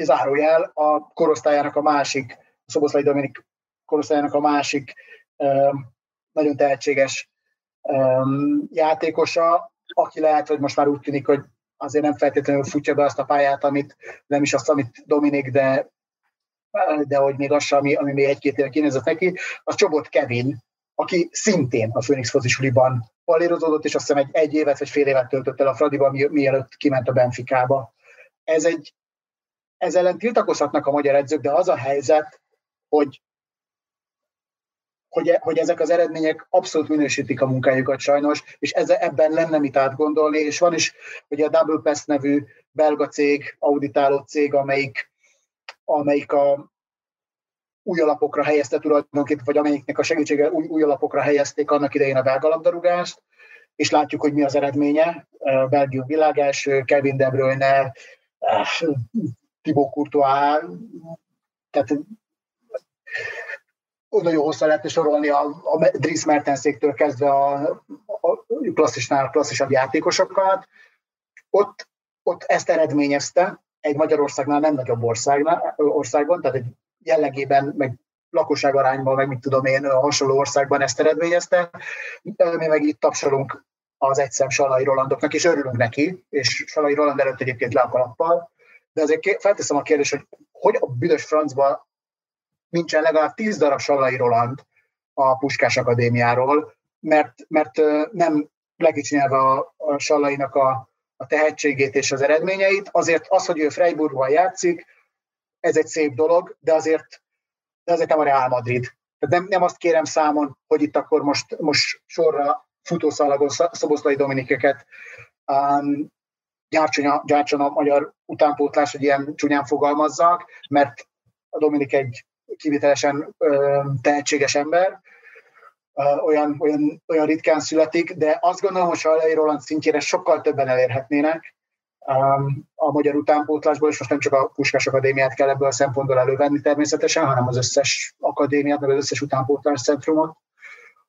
zárójel a korosztályának a másik, a Szoboszlai Dominik korosztályának a másik nagyon tehetséges játékosa, aki lehet, hogy most már úgy tűnik, hogy azért nem feltétlenül futja be azt a pályát, amit nem is azt, amit Dominik, de, de hogy még az ami, ami még egy-két éve kinézett neki, az Csobot Kevin, aki szintén a Phoenix focisuliban palérozódott, és azt hiszem egy, egy évet vagy fél évet töltött el a Fradiban, mielőtt kiment a Benficába. Ez egy ez ellen tiltakozhatnak a magyar edzők, de az a helyzet, hogy, hogy, hogy ezek az eredmények abszolút minősítik a munkájukat sajnos, és ez, ebben lenne mit átgondolni, és van is ugye a Double Pass nevű belga cég, auditáló cég, amelyik, amelyik a új alapokra helyezte tulajdonképpen, vagy amelyiknek a segítsége új, új alapokra helyezték annak idején a belga labdarúgást, és látjuk, hogy mi az eredménye. Belgium világelső, Kevin De Bruyne, Thibaut Courtois, tehát nagyon hosszá lehetne sorolni a, a Dries Mertenszéktől kezdve a, a klasszisnál klasszisabb játékosokat. Ott, ott ezt eredményezte egy Magyarországnál nem nagyobb országnál, országban, tehát egy jellegében, meg lakosságarányban, meg mit tudom én, a hasonló országban ezt eredményezte. Mi meg itt tapsolunk az egyszem Salai Rolandoknak, és örülünk neki, és Salai Roland előtt egyébként le a kalappal de azért felteszem a kérdést, hogy hogy a büdös francban nincsen legalább tíz darab Sallai Roland a Puskás Akadémiáról, mert, mert nem legicsinyelve a, a Sallainak a, a tehetségét és az eredményeit. Azért az, hogy ő Freiburgban játszik, ez egy szép dolog, de azért, de azért nem a Real Madrid. Tehát nem, nem azt kérem számon, hogy itt akkor most, most sorra futószalagon Szoboszlai Dominikeket um, gyártson a, gyártson a magyar utánpótlás, hogy ilyen csúnyán fogalmazzak, mert a Dominik egy kivitelesen ö, tehetséges ember, olyan, olyan, olyan ritkán születik, de azt gondolom, hogy Salai Roland szintjére sokkal többen elérhetnének a magyar utánpótlásból, és most nem csak a Puskás Akadémiát kell ebből a szempontból elővenni természetesen, hanem az összes akadémiát, meg az összes utánpótlás centrumot,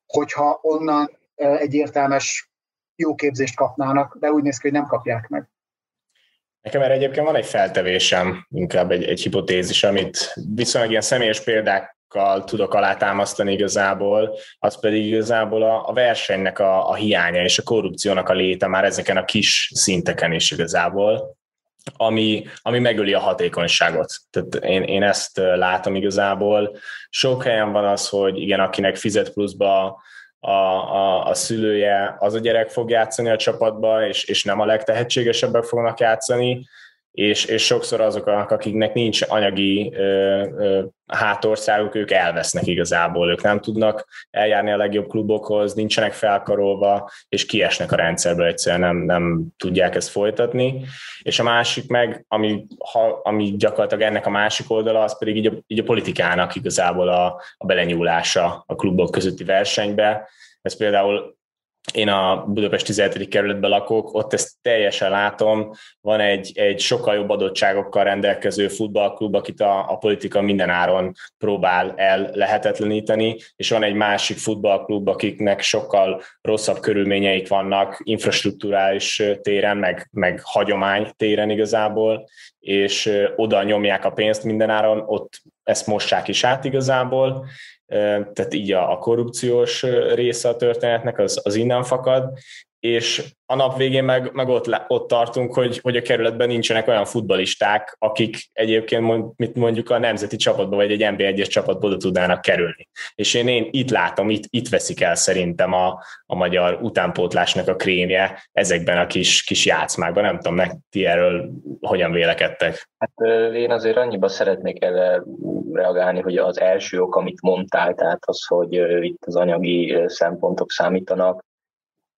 hogyha onnan egy értelmes jó képzést kapnának, de úgy néz ki, hogy nem kapják meg. Nekem erre egyébként van egy feltevésem, inkább egy, egy hipotézis, amit viszonylag ilyen személyes példákkal tudok alátámasztani igazából, az pedig igazából a, a versenynek a, a hiánya és a korrupciónak a léte már ezeken a kis szinteken is igazából, ami, ami megöli a hatékonyságot. Tehát én, én ezt látom igazából. Sok helyen van az, hogy igen, akinek fizet pluszba a, a, a szülője, az a gyerek fog játszani a csapatba, és, és nem a legtehetségesebbek fognak játszani, és, és sokszor azok, akiknek nincs anyagi ö, ö, hátországuk, ők elvesznek igazából, ők nem tudnak eljárni a legjobb klubokhoz, nincsenek felkarolva, és kiesnek a rendszerből, egyszerűen nem, nem tudják ezt folytatni. És a másik meg, ami, ha, ami gyakorlatilag ennek a másik oldala, az pedig így a, így a politikának igazából a, a belenyúlása a klubok közötti versenybe. Ez például én a Budapest 17. kerületben lakok, ott ezt teljesen látom, van egy, egy sokkal jobb adottságokkal rendelkező futballklub, akit a, a politika minden áron próbál el lehetetleníteni, és van egy másik futballklub, akiknek sokkal rosszabb körülményeik vannak infrastruktúrális téren, meg, meg hagyomány téren igazából, és oda nyomják a pénzt minden áron, ott ezt mossák is át igazából, tehát így a, a korrupciós része a történetnek az, az innen fakad, és a nap végén meg, meg ott, ott tartunk, hogy, hogy a kerületben nincsenek olyan futbalisták, akik egyébként mit mondjuk a nemzeti csapatba, vagy egy NB1-es csapatba oda tudnának kerülni. És én, én itt látom, itt, itt veszik el szerintem a, a magyar utánpótlásnak a krémje ezekben a kis, kis játszmákban. Nem tudom, meg ti erről hogyan vélekedtek? Hát én azért annyiba szeretnék erre reagálni, hogy az első ok, amit mondtál, tehát az, hogy itt az anyagi szempontok számítanak,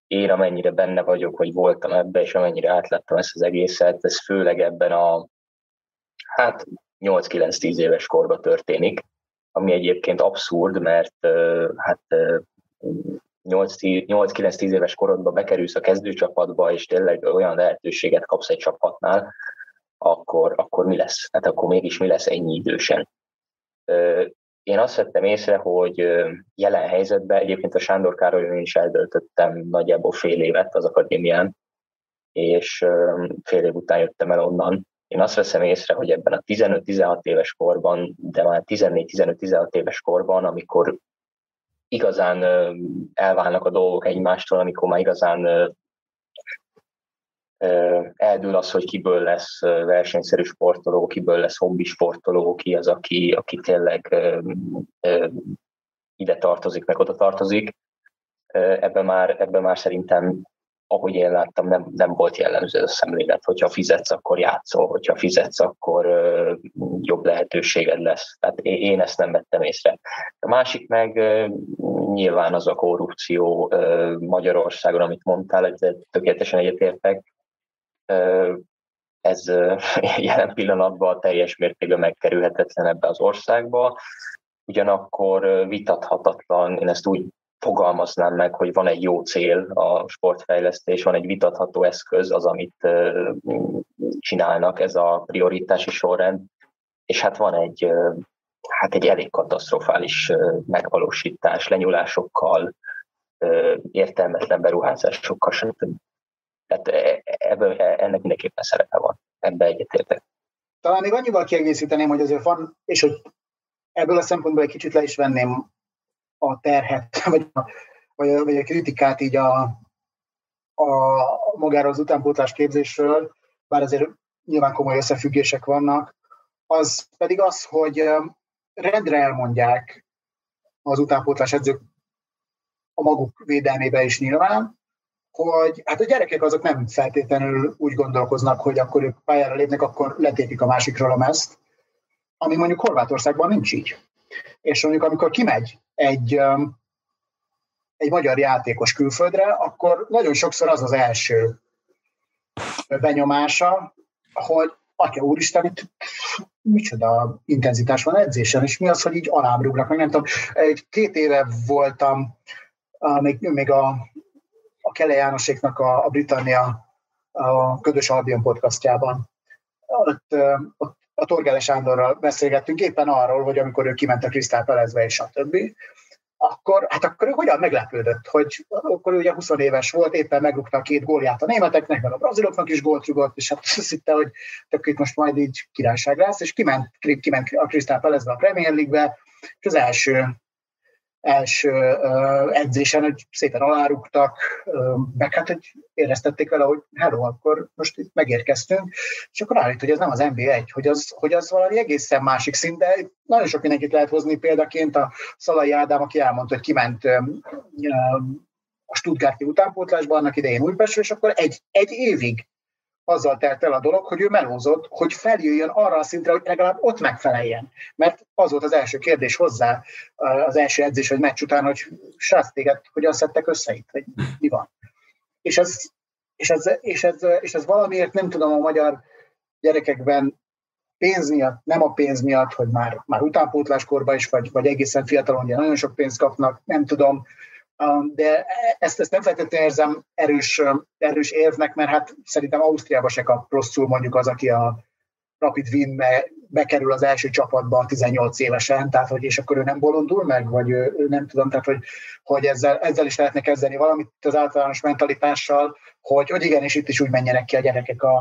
én amennyire benne vagyok, hogy voltam ebbe, és amennyire átlettem ezt az egészet, ez főleg ebben a hát 8-9-10 éves korban történik, ami egyébként abszurd, mert hát 8-9-10 éves korodban bekerülsz a kezdőcsapatba, és tényleg olyan lehetőséget kapsz egy csapatnál, akkor, akkor mi lesz? Hát akkor mégis mi lesz ennyi idősen? Én azt vettem észre, hogy jelen helyzetben egyébként a Sándor Károlyon is eldöltöttem nagyjából fél évet az akadémián, és fél év után jöttem el onnan. Én azt veszem észre, hogy ebben a 15-16 éves korban, de már 14-15-16 éves korban, amikor igazán elválnak a dolgok egymástól, amikor már igazán eldől az, hogy kiből lesz versenyszerű sportoló, kiből lesz hobbi sportoló, ki az, aki, aki tényleg ide tartozik, meg oda tartozik. Ebben már, ebben már szerintem, ahogy én láttam, nem, nem volt jellemző a szemlélet, hogyha fizetsz, akkor játszol, hogyha fizetsz, akkor jobb lehetőséged lesz. Tehát én ezt nem vettem észre. A másik meg nyilván az a korrupció Magyarországon, amit mondtál, tökéletesen egyetértek, ez jelen pillanatban teljes mértékben megkerülhetetlen ebbe az országba. Ugyanakkor vitathatatlan, én ezt úgy fogalmaznám meg, hogy van egy jó cél a sportfejlesztés, van egy vitatható eszköz, az, amit csinálnak, ez a prioritási sorrend, és hát van egy, hát egy elég katasztrofális megvalósítás, lenyulásokkal, értelmetlen beruházásokkal, stb. Tehát e, ebből, e, ennek mindenképpen szerepe van. Ebbe egyetértek. Talán még annyival kiegészíteném, hogy azért van, és hogy ebből a szempontból egy kicsit le is venném a terhet, vagy a, vagy a, vagy a kritikát így a, a magáról az utánpótlás képzésről, bár azért nyilván komoly összefüggések vannak, az pedig az, hogy rendre elmondják az utánpótlás edzők a maguk védelmébe is nyilván, hogy hát a gyerekek azok nem feltétlenül úgy gondolkoznak, hogy akkor ők pályára lépnek, akkor letépik a másikról a mezt, ami mondjuk Horvátországban nincs így. És mondjuk amikor kimegy egy, um, egy magyar játékos külföldre, akkor nagyon sokszor az az első benyomása, hogy atya úristen, itt micsoda intenzitás van edzésen, és mi az, hogy így alábrugnak, meg nem tudom. Egy két éve voltam, még, még a a Kele Jánoséknak a, a Britannia a Ködös Albion podcastjában. Ott, ott a Torgele Sándorral beszélgettünk éppen arról, hogy amikor ő kiment a Krisztál Pelezbe és a többi, akkor, hát akkor ő hogyan meglepődött, hogy akkor ő ugye 20 éves volt, éppen megrúgta a két gólját a németeknek, meg a braziloknak is gólt rugott, és hát azt hitte, hogy tök itt most majd így királyság lesz, és kiment, kiment a Krisztál Pelezbe a Premier League-be, és az első első edzésen, hogy szépen alárugtak, meg hát, hogy éreztették vele, hogy hello, akkor most itt megérkeztünk, és akkor állít, hogy ez nem az NBA1, hogy az, hogy az valami egészen másik szint, de nagyon sok mindenkit lehet hozni. Példaként a Szalai Ádám, aki elmondta, hogy kiment a Stuttgarti utánpótlásban annak idején Újpestről, és akkor egy, egy évig azzal telt el a dolog, hogy ő melózott, hogy feljöjjön arra a szintre, hogy legalább ott megfeleljen. Mert az volt az első kérdés hozzá, az első edzés, vagy meccs után, hogy srác téged hogyan szedtek össze itt, vagy mi van. És ez, és, ez, és, ez, és ez valamiért nem tudom a magyar gyerekekben pénz miatt, nem a pénz miatt, hogy már, már utánpótláskorban is, vagy, vagy egészen fiatalon, ugye nagyon sok pénzt kapnak, nem tudom, de ezt, ezt nem feltétlenül érzem erős, erős érvnek, mert hát szerintem Ausztriába se kap rosszul mondjuk az, aki a Rapid wien bekerül az első csapatba 18 évesen, tehát hogy és akkor ő nem bolondul meg, vagy ő, ő nem tudom, tehát hogy, hogy ezzel, ezzel is lehetne kezdeni valamit az általános mentalitással, hogy, hogy igen, és itt is úgy menjenek ki a gyerekek a,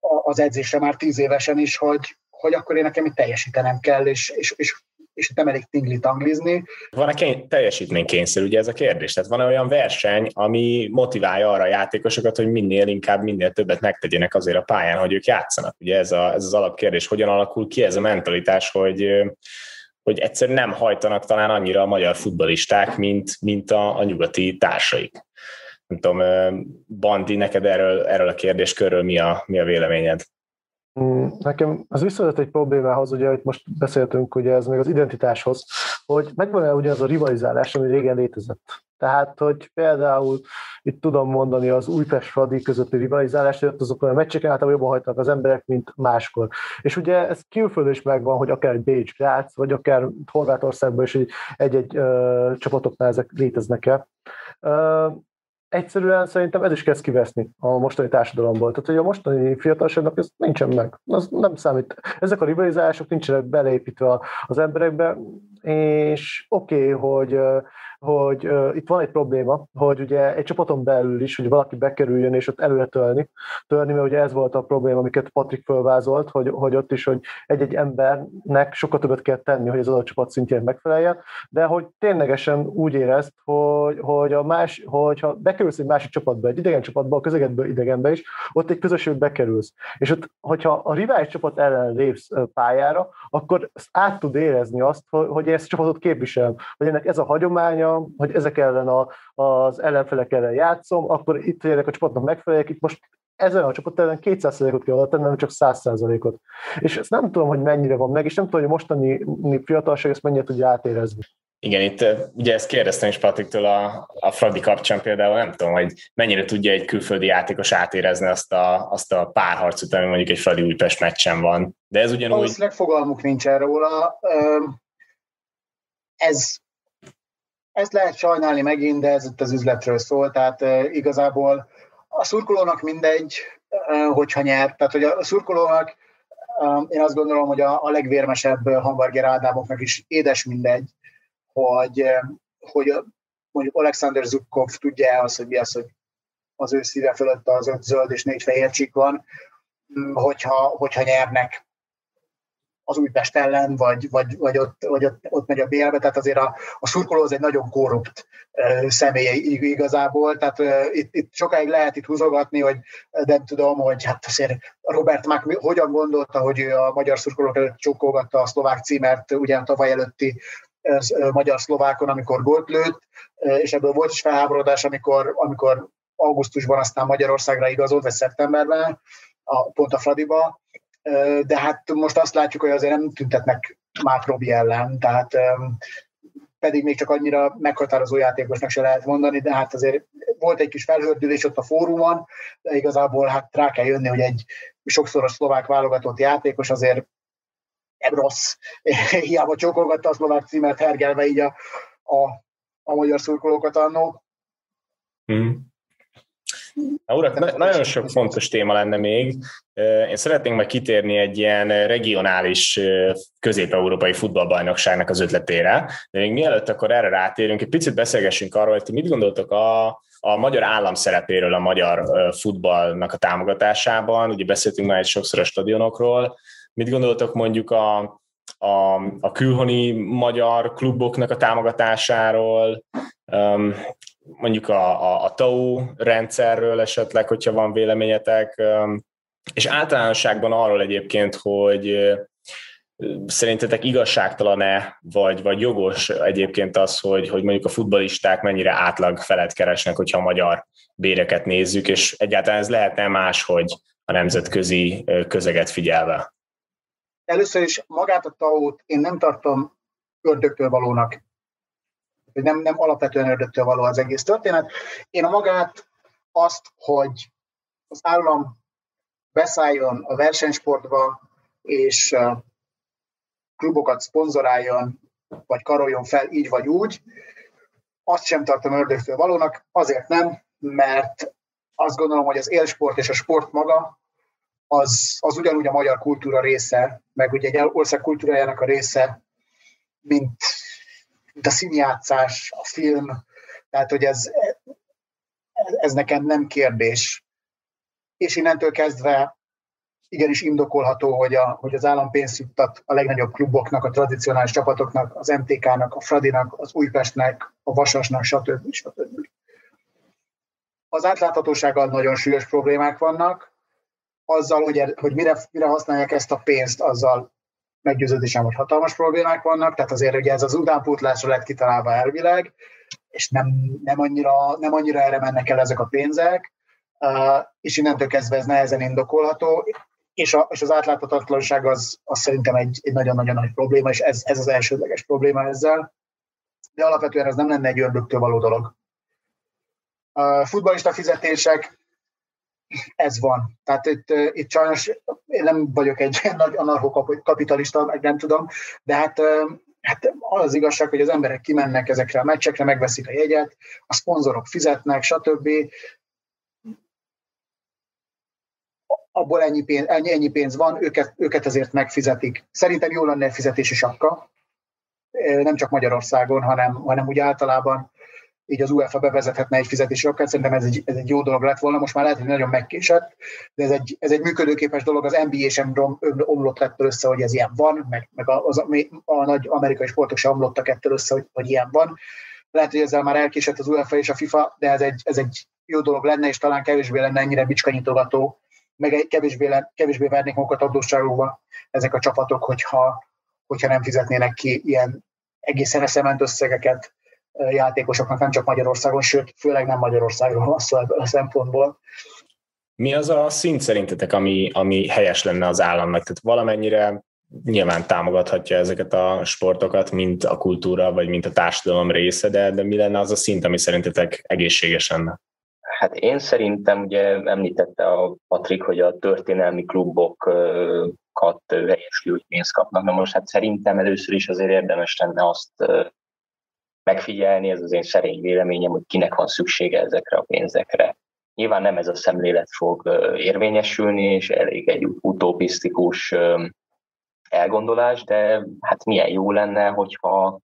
a, az edzésre már 10 évesen is, hogy, hogy akkor én nekem itt teljesítenem kell, és, és, és és nem elég tinglit anglizni. Van-e kény- teljesítménykényszer, ugye ez a kérdés? Tehát van-e olyan verseny, ami motiválja arra a játékosokat, hogy minél inkább, minél többet megtegyenek azért a pályán, hogy ők játszanak? Ugye ez, a, ez az alapkérdés, hogyan alakul ki ez a mentalitás, hogy hogy egyszerűen nem hajtanak talán annyira a magyar futbalisták, mint, mint a, a nyugati társaik. Nem tudom, Bandi, neked erről, erről a kérdéskörről mi a, mi a véleményed? Mm, nekem az visszaadott egy problémához, ugye, hogy most beszéltünk, ugye ez még az identitáshoz, hogy megvan-e az a rivalizálás, ami régen létezett. Tehát, hogy például itt tudom mondani az Újpest Fradi közötti rivalizálást, hogy azokon a meccseken általában jobban hagytak az emberek, mint máskor. És ugye ez külföldön is megvan, hogy akár egy Bécs Grác, vagy akár Horvátországban is egy-egy csapatoknál ezek léteznek-e egyszerűen szerintem ez is kezd kiveszni a mostani társadalomból. Tehát, hogy a mostani fiatalságnak ez nincsen meg. Az nem számít. Ezek a rivalizálások nincsenek beleépítve az emberekbe, és oké, okay, hogy hogy itt van egy probléma, hogy ugye egy csapaton belül is, hogy valaki bekerüljön és ott előre törni, törni, mert ugye ez volt a probléma, amiket Patrik fölvázolt, hogy, hogy ott is, hogy egy-egy embernek sokkal többet kell tenni, hogy az adott csapat szintjén megfeleljen, de hogy ténylegesen úgy érezt, hogy, hogy a más, hogyha bekerülsz egy másik csapatba, egy idegen csapatba, a közegedből idegenbe is, ott egy közösségbe bekerülsz. És ott, hogyha a rivális csapat ellen lépsz pályára, akkor át tud érezni azt, hogy, hogy ezt a csapatot képvisel, hogy ennek ez a hagyománya, hogy ezek ellen a, az ellenfelek ellen játszom, akkor itt ennek a csapatnak megfelelek, itt most ezen a csapat ellen 200%-ot kell tenni, nem csak 100%-ot. És ezt nem tudom, hogy mennyire van meg, és nem tudom, hogy mostani fiatalság ezt mennyire tudja átérezni. Igen, itt ugye ezt kérdeztem is Patriktől a, a Fradi kapcsán például, nem tudom, hogy mennyire tudja egy külföldi játékos átérezni azt a, azt a párharcot, ami mondjuk egy Fradi Újpest meccsen van. De ez ugyanúgy... Valószínűleg fogalmuk nincs erről róla. Ez ezt lehet sajnálni megint, de ez itt az üzletről szól, tehát igazából a szurkolónak mindegy, hogyha nyer. Tehát, hogy a szurkolónak én azt gondolom, hogy a, a legvérmesebb hamburger Ádámoknak is édes mindegy, hogy, hogy mondjuk Alexander Zubkov tudja az, hogy mi az, hogy az ő szíve fölött az öt zöld és négy fehér csík van, hogyha, hogyha nyernek az Újpest ellen, vagy, vagy, vagy, ott, vagy ott, ott megy a bélbe, tehát azért a, a szurkoló az egy nagyon korrupt uh, igazából, tehát uh, itt, itt sokáig lehet itt húzogatni, hogy nem tudom, hogy hát azért Robert Mack hogyan gondolta, hogy ő a magyar szurkolók előtt csókolgatta a szlovák címert, ugyan tavaly előtti magyar-szlovákon, amikor gólt lőtt, és ebből volt is felháborodás, amikor, amikor augusztusban aztán Magyarországra igazolt, vagy szeptemberben, a, pont a Fradiba, de hát most azt látjuk, hogy azért nem tüntetnek Mark Robbie ellen, tehát pedig még csak annyira meghatározó játékosnak se lehet mondani, de hát azért volt egy kis felhördülés ott a fórumon, de igazából hát rá kell jönni, hogy egy sokszoros szlovák válogatott játékos azért nem rossz. Hiába csókolgatta a szlovák címet hergelve így a, a, a magyar szurkolókat annó. Mm. Na, urak, na, nagyon sok fontos téma lenne még. Én szeretnénk majd kitérni egy ilyen regionális közép-európai futballbajnokságnak az ötletére, de még mielőtt akkor erre rátérünk, egy picit beszélgessünk arról, hogy ti mit gondoltok a, a magyar állam szerepéről a magyar futballnak a támogatásában. Ugye beszéltünk már egy sokszor a stadionokról. Mit gondoltok mondjuk a, a, a külhoni magyar kluboknak a támogatásáról, mondjuk a, a, a TAU rendszerről esetleg, hogyha van véleményetek, és általánosságban arról egyébként, hogy szerintetek igazságtalan-e, vagy, vagy jogos egyébként az, hogy, hogy mondjuk a futbalisták mennyire átlag felett keresnek, hogyha a magyar béreket nézzük, és egyáltalán ez lehetne máshogy a nemzetközi közeget figyelve? Először is magát a tao én nem tartom ördögtől valónak. Nem, nem alapvetően ördögtől való az egész történet. Én a magát azt, hogy az állam beszálljon a versenysportba, és klubokat szponzoráljon, vagy karoljon fel így vagy úgy, azt sem tartom ördögtől valónak, azért nem, mert azt gondolom, hogy az élsport és a sport maga az, az ugyanúgy a magyar kultúra része, meg ugye egy ország kultúrájának a része, mint, mint a színjátszás, a film, tehát hogy ez, ez nekem nem kérdés. És innentől kezdve igenis indokolható, hogy, a, hogy az állam pénzt juttat a legnagyobb kluboknak, a tradicionális csapatoknak, az MTK-nak, a Fradinak, az Újpestnek, a Vasasnak, stb. stb. Az átláthatósággal nagyon súlyos problémák vannak, azzal, hogy, er, hogy mire, mire használják ezt a pénzt, azzal meggyőződésem, hogy hatalmas problémák vannak, tehát azért ugye ez az utánpótlásra lett kitalálva elvileg, és nem, nem, annyira, nem annyira erre mennek el ezek a pénzek, és innentől kezdve ez nehezen indokolható, és, a, és az átláthatatlanság az, az szerintem egy, egy nagyon-nagyon nagy probléma, és ez, ez az elsődleges probléma ezzel, de alapvetően ez nem lenne egy ördögtől való dolog. A futballista fizetések, ez van. Tehát itt, itt sajnos én nem vagyok egy nagy anarchokapitalista, meg nem tudom, de hát, hát az igazság, hogy az emberek kimennek ezekre a meccsekre, megveszik a jegyet, a szponzorok fizetnek, stb. Abból ennyi pénz, ennyi, ennyi pénz van, őket, őket ezért megfizetik. Szerintem jó lenne fizetési sapka, nem csak Magyarországon, hanem, hanem úgy általában így az UEFA bevezethetne egy fizetési rakát, szerintem ez egy, ez egy jó dolog lett volna, most már lehet, hogy nagyon megkésett, de ez egy, ez egy működőképes dolog, az NBA sem omlott ettől össze, hogy ez ilyen van, meg, meg az, a, a nagy amerikai sportok sem omlottak ettől össze, hogy, hogy ilyen van. Lehet, hogy ezzel már elkésett az UEFA és a FIFA, de ez egy, ez egy jó dolog lenne, és talán kevésbé lenne ennyire bicskanyitogató, meg kevésbé, kevésbé vernék magukat adósságokba ezek a csapatok, hogyha, hogyha nem fizetnének ki ilyen egészen eszement összegeket játékosoknak, nem csak Magyarországon, sőt, főleg nem Magyarországról van szó ebből a szempontból. Mi az a szint szerintetek, ami, ami helyes lenne az államnak? Tehát valamennyire nyilván támogathatja ezeket a sportokat, mint a kultúra, vagy mint a társadalom része, de, de mi lenne az a szint, ami szerintetek egészséges lenne? Hát én szerintem, ugye említette a Patrik, hogy a történelmi klubokat helyes pénzt kapnak. Na most hát szerintem először is azért érdemes lenne azt megfigyelni, ez az én szerény véleményem, hogy kinek van szüksége ezekre a pénzekre. Nyilván nem ez a szemlélet fog érvényesülni, és elég egy utopisztikus elgondolás, de hát milyen jó lenne, hogyha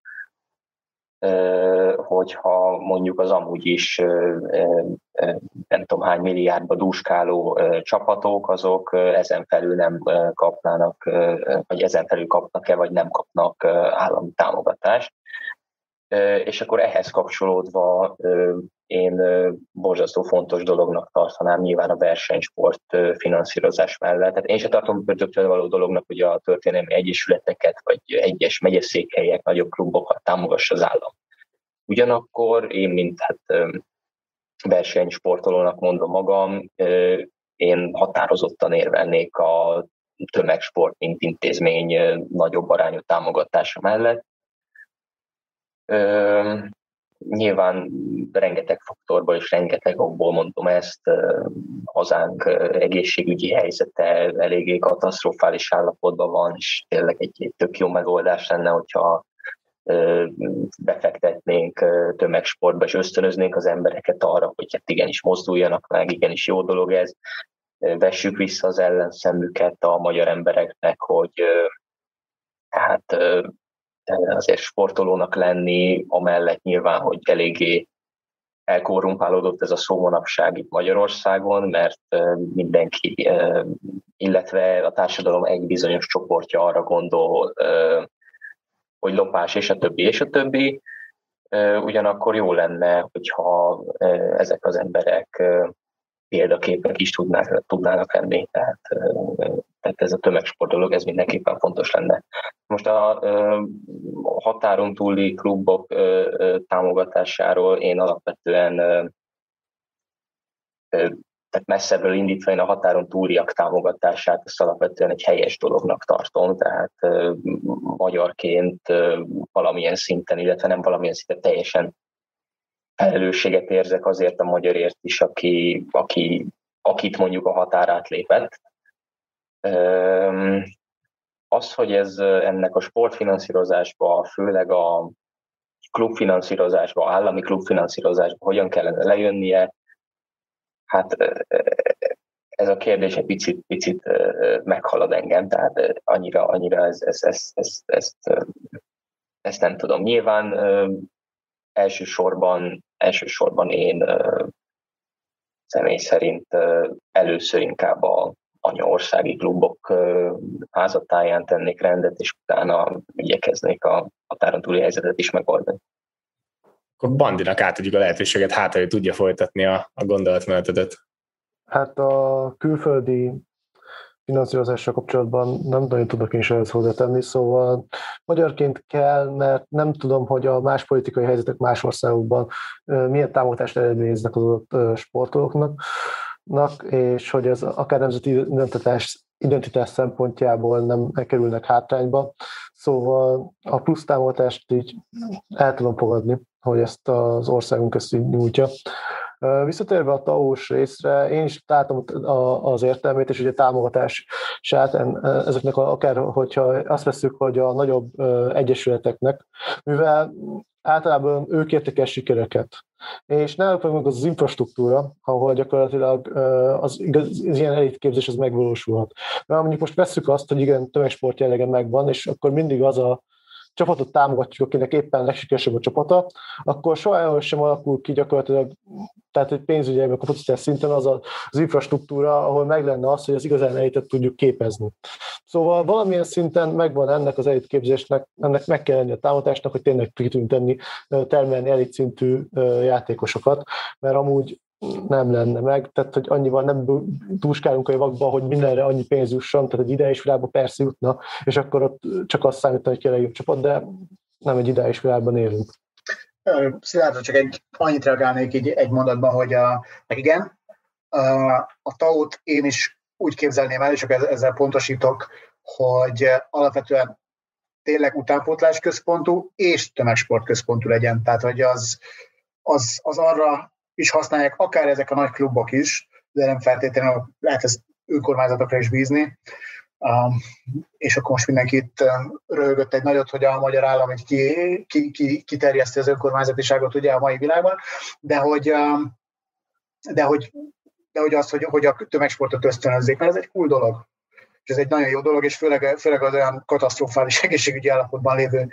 hogyha mondjuk az amúgy is nem tudom hány milliárdba dúskáló csapatok, azok ezen felül nem kapnának, vagy ezen felül kapnak-e, vagy nem kapnak állami támogatást és akkor ehhez kapcsolódva én borzasztó fontos dolognak tartanám nyilván a versenysport finanszírozás mellett. Tehát én se tartom pörtöktől való dolognak, hogy a történelmi egyesületeket, vagy egyes megyeszékhelyek, nagyobb klubokat támogassa az állam. Ugyanakkor én, mint hát versenysportolónak mondom magam, én határozottan érvelnék a tömegsport, mint intézmény nagyobb arányú támogatása mellett, Nyilván rengeteg faktorból és rengeteg okból mondom ezt, hazánk egészségügyi helyzete eléggé katasztrofális állapotban van, és tényleg egy, egy tök jó megoldás lenne, hogyha befektetnénk tömegsportba, és ösztönöznénk az embereket arra, hogy hát igenis mozduljanak meg, igenis jó dolog ez, vessük vissza az ellenszemüket a magyar embereknek, hogy hát azért sportolónak lenni, amellett nyilván, hogy eléggé elkorrumpálódott ez a szó manapság itt Magyarországon, mert mindenki, illetve a társadalom egy bizonyos csoportja arra gondol, hogy lopás és a többi és a többi. Ugyanakkor jó lenne, hogyha ezek az emberek példaképek is tudnák, tudnának lenni, tehát, tehát ez a tömegsport dolog, ez mindenképpen fontos lenne. Most a, határon túli klubok támogatásáról én alapvetően tehát messzebbről indítva én a határon túliak támogatását ezt alapvetően egy helyes dolognak tartom, tehát magyarként valamilyen szinten, illetve nem valamilyen szinten teljesen felelősséget érzek azért a magyarért is, aki, aki, akit mondjuk a határát lépett. Az, hogy ez ennek a sportfinanszírozásba, főleg a klubfinanszírozásba, állami klubfinanszírozásba hogyan kellene lejönnie, hát ez a kérdés egy picit, picit meghalad engem, tehát annyira, annyira ez, ez, ez, ez, ezt, ezt nem tudom. Nyilván elsősorban, elsősorban én személy szerint először inkább a anyaországi klubok házatáján tennék rendet, és utána igyekeznék a határon túli helyzetet is megoldani. Akkor Bandinak átadjuk a lehetőséget, hát, hogy tudja folytatni a, a gondolatmenetedet. Hát a külföldi finanszírozással kapcsolatban nem nagyon tudok én is ehhez hozzátenni, szóval magyarként kell, mert nem tudom, hogy a más politikai helyzetek más országokban milyen támogatást eredményeznek az adott sportolóknak, és hogy ez akár nemzeti identitás, identitás szempontjából nem kerülnek hátrányba. Szóval a plusz támogatást így el tudom fogadni, hogy ezt az országunk ezt így nyújtja. Visszatérve a TAO-s részre, én is látom az értelmét, és ugye támogatását ezeknek, akár hogyha azt veszük, hogy a nagyobb egyesületeknek, mivel általában ők értek el sikereket. És náluk meg az, az infrastruktúra, ahol gyakorlatilag az, az ilyen elitképzés az megvalósulhat. Mert mondjuk most veszük azt, hogy igen, tömegsport jellege megvan, és akkor mindig az a csapatot támogatjuk, akinek éppen legsikeresebb a csapata, akkor soha sem alakul ki gyakorlatilag, tehát egy pénzügyi a kapacitás szinten az az infrastruktúra, ahol meg lenne az, hogy az igazán elitet tudjuk képezni. Szóval valamilyen szinten megvan ennek az elitképzésnek, ennek meg kell lenni a támogatásnak, hogy tényleg ki tudunk tenni, termelni elit szintű játékosokat, mert amúgy nem lenne meg, tehát hogy annyival nem túlskálunk a javakba, hogy mindenre annyi pénz jusson, tehát egy ideális világban persze jutna, és akkor ott csak azt számít, hogy ki a legjobb csapat, de nem egy ideális világban élünk. Szilárd, csak egy, annyit reagálnék így egy mondatban, hogy a, igen, a, a TAO-t én is úgy képzelném el, és csak ezzel pontosítok, hogy alapvetően tényleg utánpótlás központú és tömegsport központú legyen. Tehát, hogy az, az, az arra is használják, akár ezek a nagy klubok is, de nem feltétlenül lehet ezt önkormányzatokra is bízni. Um, és akkor most mindenkit um, röhögött egy nagyot, hogy a magyar állam egy ki, ki, ki, kiterjeszti az önkormányzatiságot ugye a mai világban, de hogy, um, de hogy, de hogy az, hogy, hogy a tömegsportot ösztönözzék, mert ez egy cool dolog. És ez egy nagyon jó dolog, és főleg, főleg az olyan katasztrofális egészségügyi állapotban lévő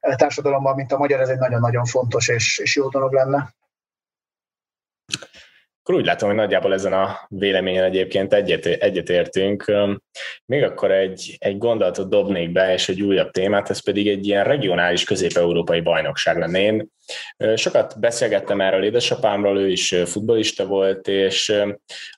eh, társadalomban, mint a magyar, ez egy nagyon-nagyon fontos és, és jó dolog lenne. Akkor úgy látom, hogy nagyjából ezen a véleményen egyébként egyet, egyetértünk. Még akkor egy, egy gondolatot dobnék be, és egy újabb témát, ez pedig egy ilyen regionális közép-európai bajnokság lenne. Én sokat beszélgettem erről édesapámról, ő is futbolista volt, és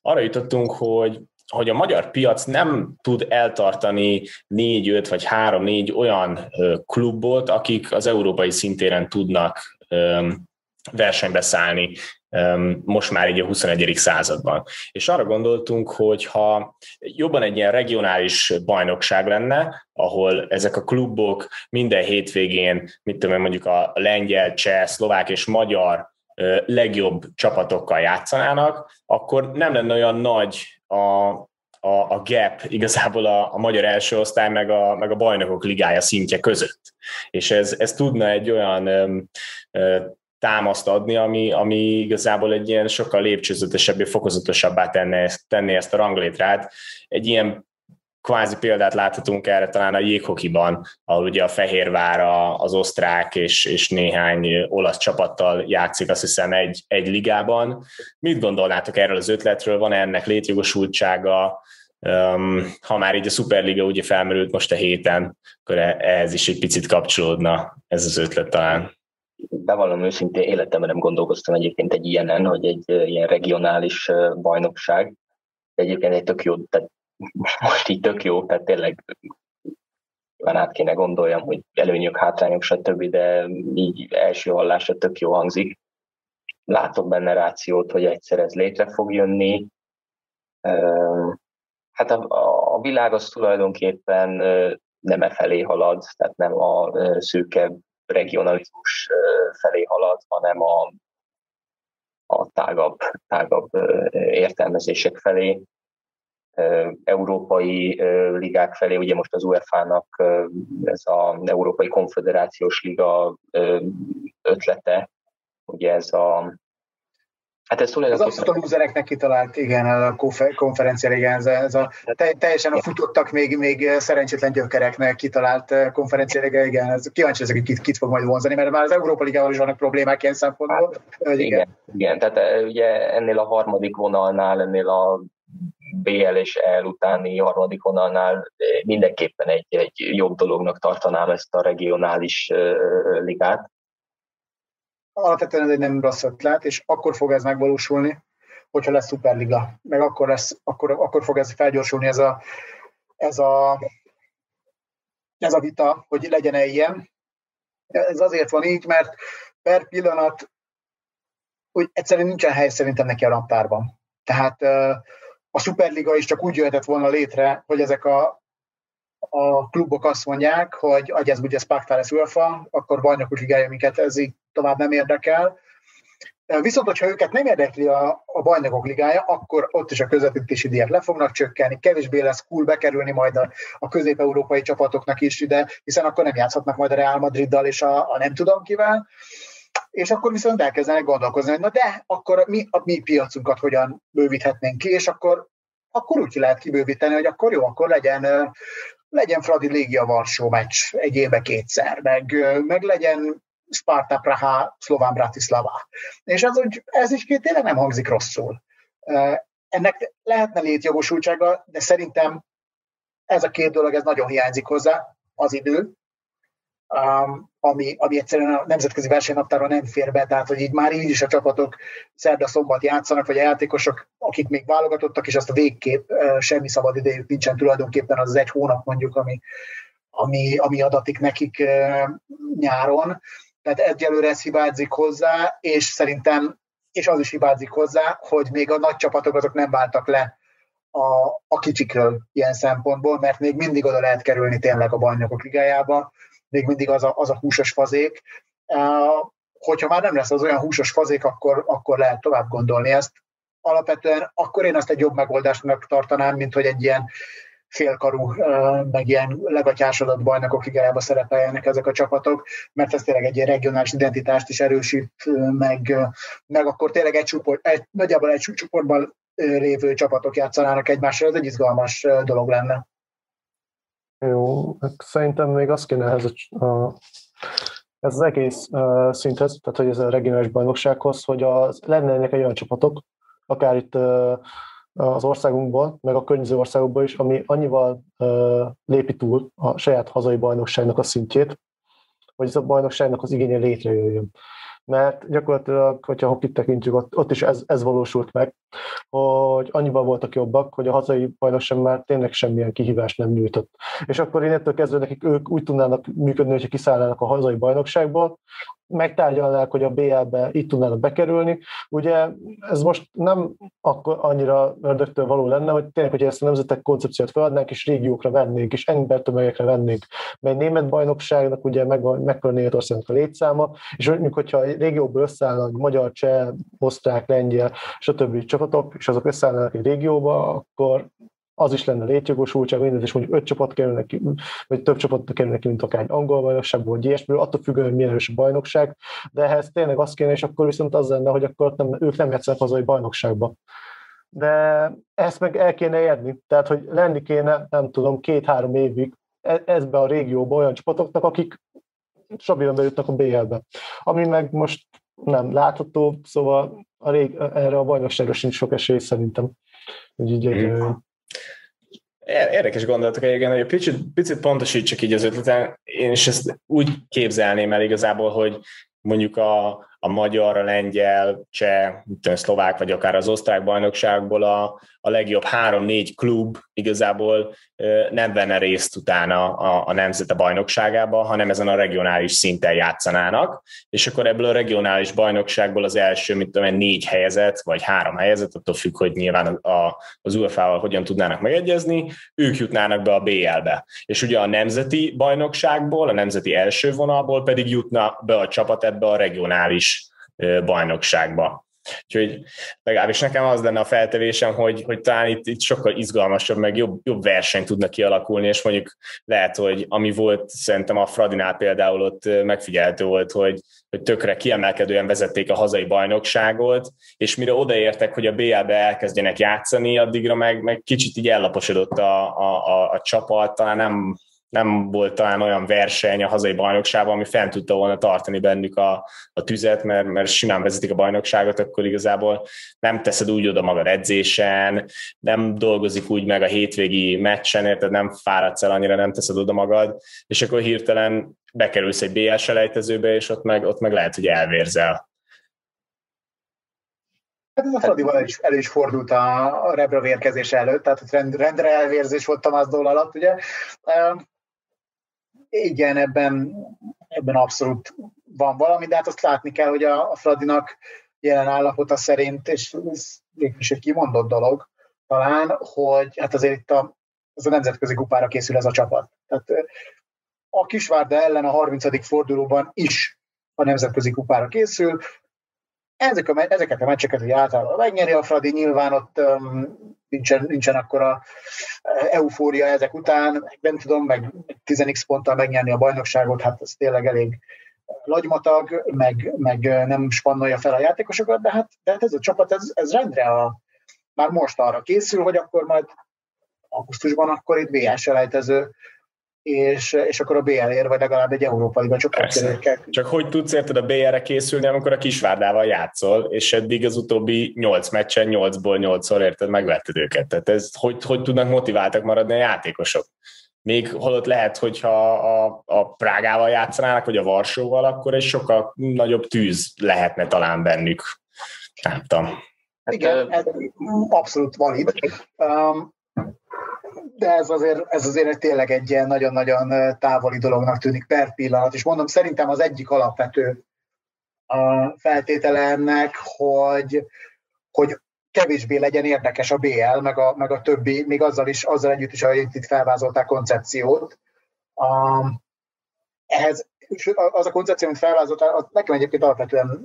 arra jutottunk, hogy hogy a magyar piac nem tud eltartani négy, öt vagy három, négy olyan klubot, akik az európai szintéren tudnak versenybe szállni most már így a 21. században. És arra gondoltunk, hogy ha jobban egy ilyen regionális bajnokság lenne, ahol ezek a klubok minden hétvégén, mit tudom mondjuk a lengyel, cseh, szlovák és magyar legjobb csapatokkal játszanának, akkor nem lenne olyan nagy a, a, a gap igazából a, a magyar első osztály meg a, meg a bajnokok ligája szintje között. És ez, ez tudna egy olyan támaszt adni, ami, ami igazából egy ilyen sokkal lépcsőzetesebbé, fokozatosabbá tenne, tenni ezt a ranglétrát. Egy ilyen kvázi példát láthatunk erre talán a jéghokiban, ahol ugye a Fehérvár, az osztrák és, és néhány olasz csapattal játszik, azt hiszem egy, egy ligában. Mit gondolnátok erről az ötletről? Van ennek létjogosultsága? Um, ha már így a Superliga ugye felmerült most a héten, akkor ehhez is egy picit kapcsolódna ez az ötlet talán. Bevallom őszintén, életemben nem gondolkoztam egyébként egy ilyenen, hogy egy ilyen regionális bajnokság, egyébként egy tök jó, tehát most így tök jó, tehát tényleg már át kéne gondoljam, hogy előnyök, hátrányok, stb., de így első hallásra tök jó hangzik. Látok benne rációt, hogy egyszer ez létre fog jönni. Hát a, a világ az tulajdonképpen nem e felé halad, tehát nem a szűkebb regionalizmus felé halad, hanem a, a tágabb, tágabb értelmezések felé, európai ligák felé, ugye most az UEFA-nak ez az Európai Konfederációs Liga ötlete, ugye ez a Hát ez tulajdonképpen... Ez abszolút a lúzereknek kitalált, igen, a konferencia, igen, ez, ez a, teljesen a futottak még, még szerencsétlen gyökereknek kitalált konferencia, igen, ez kíváncsi ezek, kit, kit fog majd vonzani, mert már az Európa Ligával is vannak problémák ilyen szempontból. Hát, igen. igen, igen, tehát ugye ennél a harmadik vonalnál, ennél a BL és EL utáni harmadik vonalnál mindenképpen egy, egy jobb dolognak tartanám ezt a regionális ligát, alapvetően ez egy nem rossz ötlet, és akkor fog ez megvalósulni, hogyha lesz Superliga. Meg akkor, lesz, akkor, akkor fog ez felgyorsulni ez a, ez a, ez a vita, hogy legyen-e ilyen. Ez azért van így, mert per pillanat hogy egyszerűen nincsen hely szerintem neki a naptárban. Tehát a Superliga is csak úgy jöhetett volna létre, hogy ezek a a klubok azt mondják, hogy ez ugye Sparkfales UEFA, akkor bajnokok ligája, minket ez így tovább nem érdekel. Viszont, hogyha őket nem érdekli a, a bajnokok ligája, akkor ott is a közvetítési díjak le fognak csökkenni, kevésbé lesz cool bekerülni majd a, a közép-európai csapatoknak is ide, hiszen akkor nem játszhatnak majd a Real Madriddal és a, a nem tudom kivel, és akkor viszont elkezdenek gondolkozni, hogy na de, akkor mi a mi piacunkat hogyan bővíthetnénk ki, és akkor akkor úgy lehet kibővíteni, hogy akkor jó, akkor legyen legyen Fradi Légia Varsó meccs egy évbe kétszer, meg, meg legyen Sparta Praha, Szlován Bratislava. És az úgy, ez is tényleg nem hangzik rosszul. Ennek lehetne létjogosultsága, de szerintem ez a két dolog, ez nagyon hiányzik hozzá, az idő, ami, ami egyszerűen a nemzetközi versenynaptára nem fér be, tehát hogy így már így is a csapatok szerda-szombat játszanak, vagy a játékosok, akik még válogatottak, és azt a végképp semmi szabad idejük nincsen tulajdonképpen az, egy hónap mondjuk, ami, ami, ami adatik nekik nyáron. Tehát egyelőre ez hibázik hozzá, és szerintem, és az is hibázik hozzá, hogy még a nagy csapatok azok nem váltak le a, a kicsikről ilyen szempontból, mert még mindig oda lehet kerülni tényleg a bajnokok ligájába, még mindig az a, az a húsos fazék. Hogyha már nem lesz az olyan húsos fazék, akkor, akkor lehet tovább gondolni ezt. Alapvetően akkor én azt egy jobb megoldásnak tartanám, mint hogy egy ilyen félkarú, meg ilyen legatyásodott bajnokok ligájába szerepeljenek ezek a csapatok, mert ez tényleg egy ilyen regionális identitást is erősít, meg, meg akkor tényleg egy csoport, egy, nagyjából egy csoportban lévő csapatok játszanának egymással, ez egy izgalmas dolog lenne. Jó, hát szerintem még azt kéne ehhez a, a ez az egész uh, szinthez, tehát hogy ez a regionális bajnoksághoz, hogy az, lennének egy olyan csapatok, akár itt uh, az országunkból, meg a környező országokból is, ami annyival uh, lépi túl a saját hazai bajnokságnak a szintjét, hogy ez a bajnokságnak az igénye létrejöjjön mert gyakorlatilag, hogyha hokit tekintjük, ott, ott is ez, ez valósult meg, hogy annyiban voltak jobbak, hogy a hazai bajnokság már tényleg semmilyen kihívást nem nyújtott. És akkor innettől kezdve nekik ők úgy tudnának működni, hogyha kiszállnának a hazai bajnokságból, megtárgyalnák, hogy a BL-be itt tudnának bekerülni. Ugye ez most nem akkor annyira ördögtől való lenne, hogy tényleg, hogy ezt a nemzetek koncepciót feladnánk, és régiókra vennénk, és embertömegekre vennénk. Mert német bajnokságnak ugye meg, mekkora Németországnak a létszáma, és mondjuk, hogyha a régióból összeállnak magyar, cseh, osztrák, lengyel, stb. csapatok, és azok összeállnak egy régióba, akkor az is lenne létjogosultság, mindez is mondjuk öt csapat kerül neki, vagy több csapat kerül neki, mint akár egy angol bajnokság, vagy ilyesmi, attól függően, hogy milyen erős a bajnokság, de ehhez tényleg az kéne, és akkor viszont az lenne, hogy akkor nem, ők nem játszanak hazai bajnokságba. De ezt meg el kéne érni, tehát hogy lenni kéne, nem tudom, két-három évig e, ezbe a régióba olyan csapatoknak, akik stabilan bejutnak a BL-be. Ami meg most nem látható, szóval a rég, erre a bajnokságra sincs sok esély szerintem, hogy így mm. Érdekes gondolatok egyébként, hogy egy picit, picit pontosítsak így az ötleten. Én is ezt úgy képzelném el igazából, hogy mondjuk a, a magyar, a lengyel, cseh, szlovák, vagy akár az osztrák bajnokságból a, a legjobb három-négy klub igazából nem venne részt utána a, a nemzete bajnokságába, hanem ezen a regionális szinten játszanának, és akkor ebből a regionális bajnokságból az első, mit tudom négy helyezet, vagy három helyezet, attól függ, hogy nyilván a, az UEFA-val hogyan tudnának megegyezni, ők jutnának be a BL-be. És ugye a nemzeti bajnokságból, a nemzeti első vonalból pedig jutna be a csapat ebbe a regionális bajnokságba. Úgyhogy legalábbis nekem az lenne a feltevésem, hogy, hogy talán itt, itt sokkal izgalmasabb, meg jobb, jobb verseny tudna kialakulni, és mondjuk lehet, hogy ami volt szerintem a Fradinál például ott megfigyelhető volt, hogy, hogy tökre kiemelkedően vezették a hazai bajnokságot, és mire odaértek, hogy a BL-be elkezdjenek játszani, addigra meg, meg kicsit így ellaposodott a, a, a, a csapat, talán nem nem volt talán olyan verseny a hazai bajnokságban, ami fent tudta volna tartani bennük a, a tüzet, mert, mert simán vezetik a bajnokságot, akkor igazából nem teszed úgy oda magad edzésen, nem dolgozik úgy meg a hétvégi meccsen, tehát nem fáradsz el annyira, nem teszed oda magad, és akkor hirtelen bekerülsz egy BL selejtezőbe, és ott meg, ott meg lehet, hogy elvérzel. Hát a Fradival is, el is fordult a, a Rebra vérkezés előtt, tehát rend, rendre elvérzés volt Tamás Dól alatt, ugye igen, ebben, ebben abszolút van valami, de hát azt látni kell, hogy a, a Fradinak jelen állapota szerint, és ez is egy kimondott dolog talán, hogy hát azért itt a, az a nemzetközi kupára készül ez a csapat. Tehát a Kisvárda ellen a 30. fordulóban is a nemzetközi kupára készül, ezek a, ezeket a meccseket, hogy általában megnyeri a Fradi, nyilván ott um, nincsen, nincsen akkor a eufória ezek után, nem tudom, meg 10x ponttal megnyerni a bajnokságot, hát ez tényleg elég lagymatag, meg, meg nem spannolja fel a játékosokat, de hát, de hát ez a csapat, ez, ez rendre a, már most arra készül, hogy akkor majd augusztusban akkor itt BS selejtező és, és akkor a BL ér, vagy legalább egy Európa Liga csoportkerülkel. Csak hogy tudsz érted a BL-re készülni, amikor a Kisvárdával játszol, és eddig az utóbbi 8 meccsen 8-ból 8-szor érted, megvetted őket. Tehát ez, hogy, hogy tudnak motiváltak maradni a játékosok? Még holott lehet, hogyha a, a Prágával játszanának, vagy a Varsóval, akkor egy sokkal nagyobb tűz lehetne talán bennük. Nem tudom. Hát, Igen, ez abszolút valid. Um, de ez azért, ez azért tényleg egy ilyen nagyon-nagyon távoli dolognak tűnik per pillanat, és mondom, szerintem az egyik alapvető a feltétele ennek, hogy, hogy kevésbé legyen érdekes a BL, meg a, meg a többi, még azzal is, azzal együtt is, ahogy itt felvázolták koncepciót. A, ehhez, az a koncepció, amit felvázoltál, az nekem egyébként alapvetően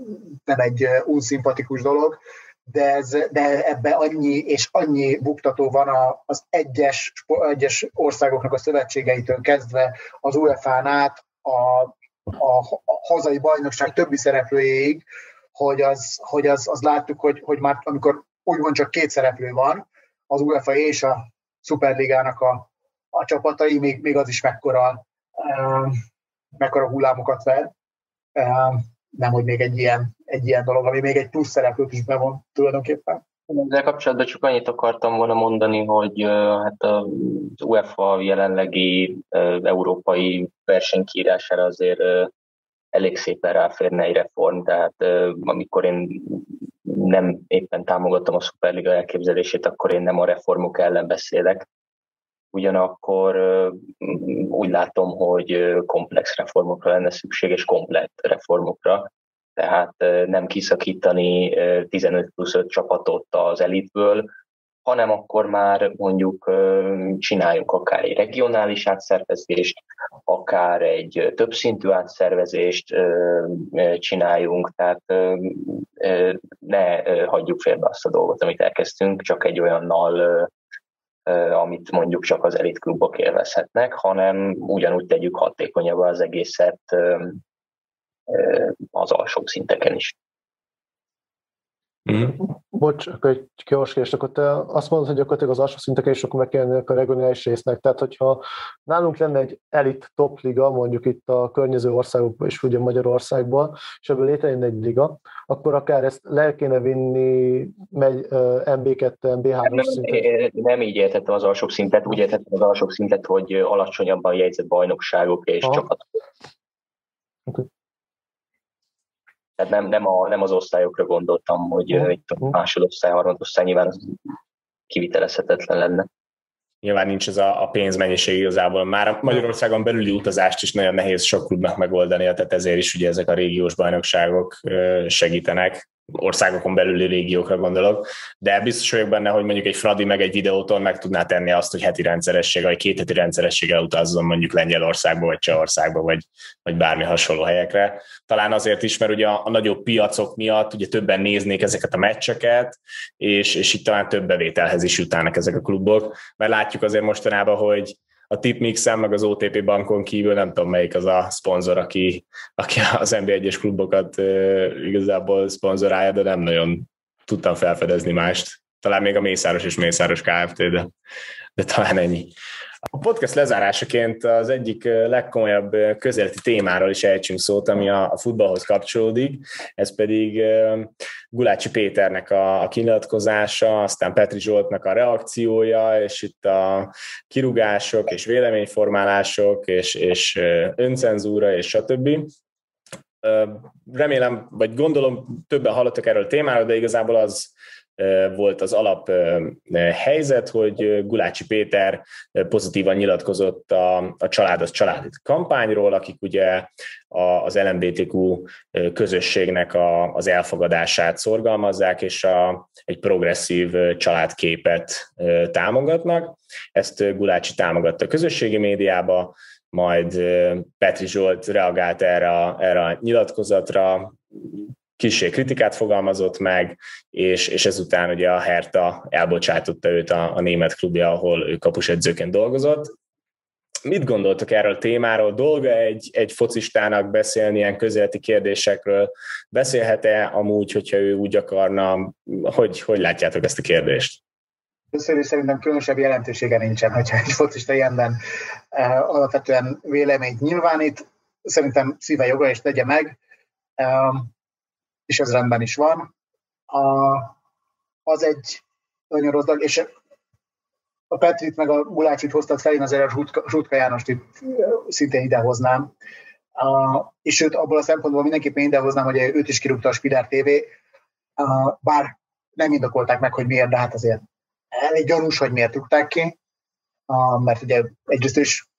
nem egy unszimpatikus dolog, de, ez, de ebbe annyi és annyi buktató van az egyes, egyes országoknak a szövetségeitől kezdve az UEFA-n át a, a, a hazai bajnokság többi szereplőjéig, hogy az, hogy az, az láttuk, hogy, hogy már amikor úgymond csak két szereplő van, az UEFA és a Superligának a, a csapatai, még, még az is mekkora, um, mekkora hullámokat ver. Um, nem, hogy még egy ilyen, egy ilyen dolog, ami még egy plusz szereplőt is bevon tulajdonképpen. Ezzel kapcsolatban csak annyit akartam volna mondani, hogy hát az UEFA jelenlegi európai versenykírására azért elég szépen ráférne egy reform, tehát amikor én nem éppen támogattam a Superliga elképzelését, akkor én nem a reformok ellen beszélek, ugyanakkor úgy látom, hogy komplex reformokra lenne szükség, és komplett reformokra, tehát nem kiszakítani 15 plusz 5 csapatot az elitből, hanem akkor már mondjuk csináljunk akár egy regionális átszervezést, akár egy többszintű átszervezést csináljunk, tehát ne hagyjuk félbe azt a dolgot, amit elkezdtünk, csak egy olyannal amit mondjuk csak az elitklubok élvezhetnek, hanem ugyanúgy tegyük hatékonyabbá az egészet az alsóbb szinteken is. Mm. Bocs, akkor egy gyors kérdés, akkor te azt mondod, hogy gyakorlatilag az alsó szinteken is akkor meg kellene a regionális résznek. Tehát, hogyha nálunk lenne egy elit top liga, mondjuk itt a környező országokban is, ugye Magyarországban, és ebből létrejön egy liga, akkor akár ezt le kéne vinni megy, MB2, MB3 szintet. Nem így értettem az alsó szintet, úgy értettem az alsó szintet, hogy alacsonyabban jegyzett bajnokságok és Aha. csapatok. Okay. Tehát nem, nem, a, nem az osztályokra gondoltam, hogy uh, itt a másodosztály, harmadosztály nyilván az kivitelezhetetlen lenne. Nyilván nincs ez a, a pénzmennyiség igazából. Már a Magyarországon belüli utazást is nagyon nehéz sok klubnak megoldani, tehát ezért is ugye ezek a régiós bajnokságok segítenek országokon belüli régiókra gondolok, de biztos vagyok benne, hogy mondjuk egy Fradi meg egy videóton meg tudná tenni azt, hogy heti rendszeressége, vagy két heti rendszerességgel utazzon mondjuk Lengyelországba, vagy Csehországba, vagy, vagy bármi hasonló helyekre. Talán azért is, mert ugye a, a nagyobb piacok miatt ugye többen néznék ezeket a meccseket, és, és itt talán több bevételhez is jutnának ezek a klubok, mert látjuk azért mostanában, hogy a Tipmixen, meg az OTP bankon kívül nem tudom melyik az a szponzor, aki, aki az NB1-es klubokat igazából szponzorálja, de nem nagyon tudtam felfedezni mást. Talán még a Mészáros és Mészáros Kft., de, de talán ennyi. A podcast lezárásaként az egyik legkomolyabb közeleti témáról is ejtsünk szót, ami a futballhoz kapcsolódik, ez pedig Gulácsi Péternek a, a kinyilatkozása, aztán Petri Zsoltnak a reakciója, és itt a kirugások és véleményformálások, és, és öncenzúra, és stb. Remélem, vagy gondolom többen hallottak erről a témáról, de igazából az volt az alap helyzet, hogy Gulácsi Péter pozitívan nyilatkozott a, a Család az család kampányról, akik ugye az LMBTQ közösségnek a, az elfogadását szorgalmazzák, és a, egy progresszív családképet támogatnak. Ezt Gulácsi támogatta a közösségi médiába, majd Petri Zsolt reagált erre a, erre a nyilatkozatra, kisé kritikát fogalmazott meg, és, és ezután ugye a Herta elbocsátotta őt a, a német klubja, ahol ő kapusedzőként dolgozott. Mit gondoltok erről a témáról? Dolga egy, egy focistának beszélni ilyen közéleti kérdésekről? Beszélhet-e amúgy, hogyha ő úgy akarna? Hogy, hogy látjátok ezt a kérdést? Először szerintem különösebb jelentősége nincsen, hogyha egy focista ilyenben uh, alapvetően véleményt nyilvánít. Szerintem szíve joga és tegye meg. Uh, és ez rendben is van. A, az egy nagyon rossz dolog, és a Petrit meg a Gulácsit hoztad fel, én azért a Zsutka, Zsutka Jánost itt szintén idehoznám. A, és őt abból a szempontból mindenképpen idehoznám, hogy őt is kirúgta a Spider TV, a, bár nem indokolták meg, hogy miért, de hát azért elég gyanús, hogy miért rúgták ki, a, mert ugye egyrészt is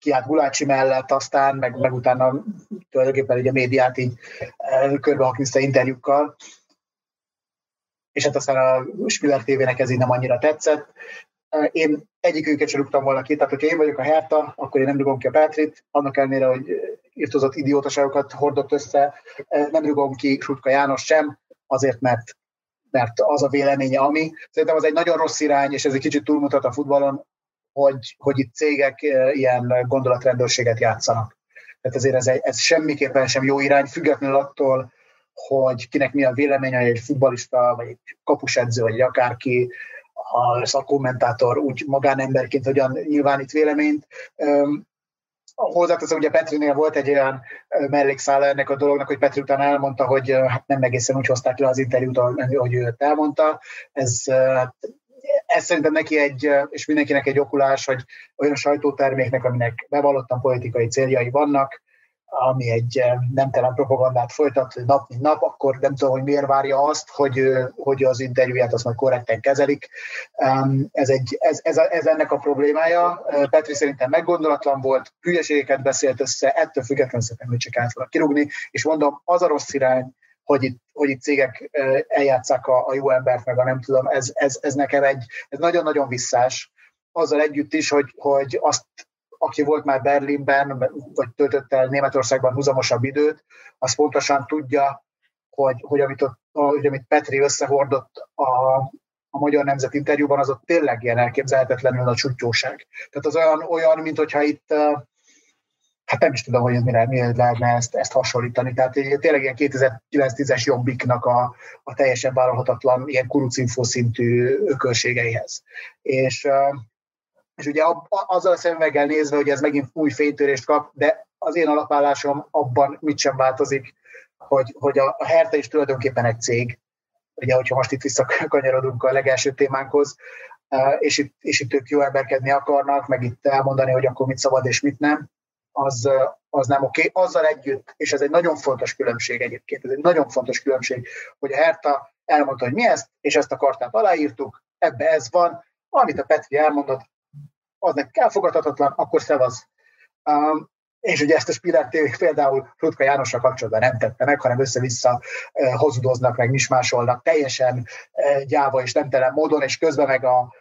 kiállt Gulácsi mellett, aztán meg, meg utána tulajdonképpen ugye a médiát így eh, körbehakniszta interjúkkal, és hát aztán a Spiller TV-nek ez így nem annyira tetszett. Eh, én egyikőket sem rúgtam volna ki, tehát hogyha én vagyok a Herta, akkor én nem rugom ki a Petrit, annak ellenére, hogy írtozott idiótaságokat hordott össze, eh, nem rugom ki Sutka János sem, azért, mert mert az a véleménye, ami. Szerintem az egy nagyon rossz irány, és ez egy kicsit túlmutat a futballon hogy, hogy itt cégek eh, ilyen gondolatrendőrséget játszanak. Tehát ezért ez, egy, ez semmiképpen sem jó irány, függetlenül attól, hogy kinek mi a véleménye, egy futbalista, vagy egy kapusedző, vagy egy akárki, a szakkommentátor úgy magánemberként hogyan nyilvánít véleményt. Hozzáteszem, ugye Petrinél volt egy olyan mellékszála ennek a dolognak, hogy Petri után elmondta, hogy hát nem egészen úgy hozták le az interjút, ahogy ő elmondta. Ez hát ez szerintem neki egy, és mindenkinek egy okulás, hogy olyan sajtóterméknek, aminek bevallottan politikai céljai vannak, ami egy nemtelen propagandát folytat nap mint nap, akkor nem tudom, hogy miért várja azt, hogy, hogy az interjúját azt majd korrekten kezelik. Ez, egy, ez, ez, ez ennek a problémája. Petri szerintem meggondolatlan volt, hülyeségeket beszélt össze, ettől függetlenül szerintem, hogy csak át kirúgni, és mondom, az a rossz irány, hogy itt, hogy itt cégek eljátszák a, a jó embert, meg a nem tudom, ez, ez, ez nekem egy, ez nagyon-nagyon visszás, azzal együtt is, hogy, hogy azt, aki volt már Berlinben, vagy töltött el Németországban húzamosabb időt, az pontosan tudja, hogy, hogy, amit, ott, hogy amit Petri összehordott a, a Magyar Nemzet interjúban, az ott tényleg ilyen elképzelhetetlenül a csúcsóság. Tehát az olyan, olyan mint hogyha itt hát nem is tudom, hogy mire, mire lehetne ezt, ezt hasonlítani. Tehát tényleg ilyen 2009-10-es jobbiknak a, a teljesen vállalhatatlan ilyen kurucinfo szintű ökölségeihez. És, és ugye azzal szemüveggel nézve, hogy ez megint új fénytörést kap, de az én alapállásom abban mit sem változik, hogy, hogy a, a Herta is tulajdonképpen egy cég, ugye, hogyha most itt visszakanyarodunk a legelső témánkhoz, és itt, és itt ők jó emberkedni akarnak, meg itt elmondani, hogy akkor mit szabad és mit nem, az, az nem oké. Okay. Azzal együtt, és ez egy nagyon fontos különbség egyébként, ez egy nagyon fontos különbség, hogy a Herta elmondta, hogy mi ezt, és ezt a kartát aláírtuk, ebbe ez van, amit a Petri elmondott, az nekik elfogadhatatlan, akkor szevasz. Um, és ugye ezt a Spiller TV például Rutka Jánosra kapcsolatban nem tette meg, hanem össze-vissza eh, hozudoznak, meg mismásolnak teljesen eh, gyáva és nemtelen módon, és közben meg a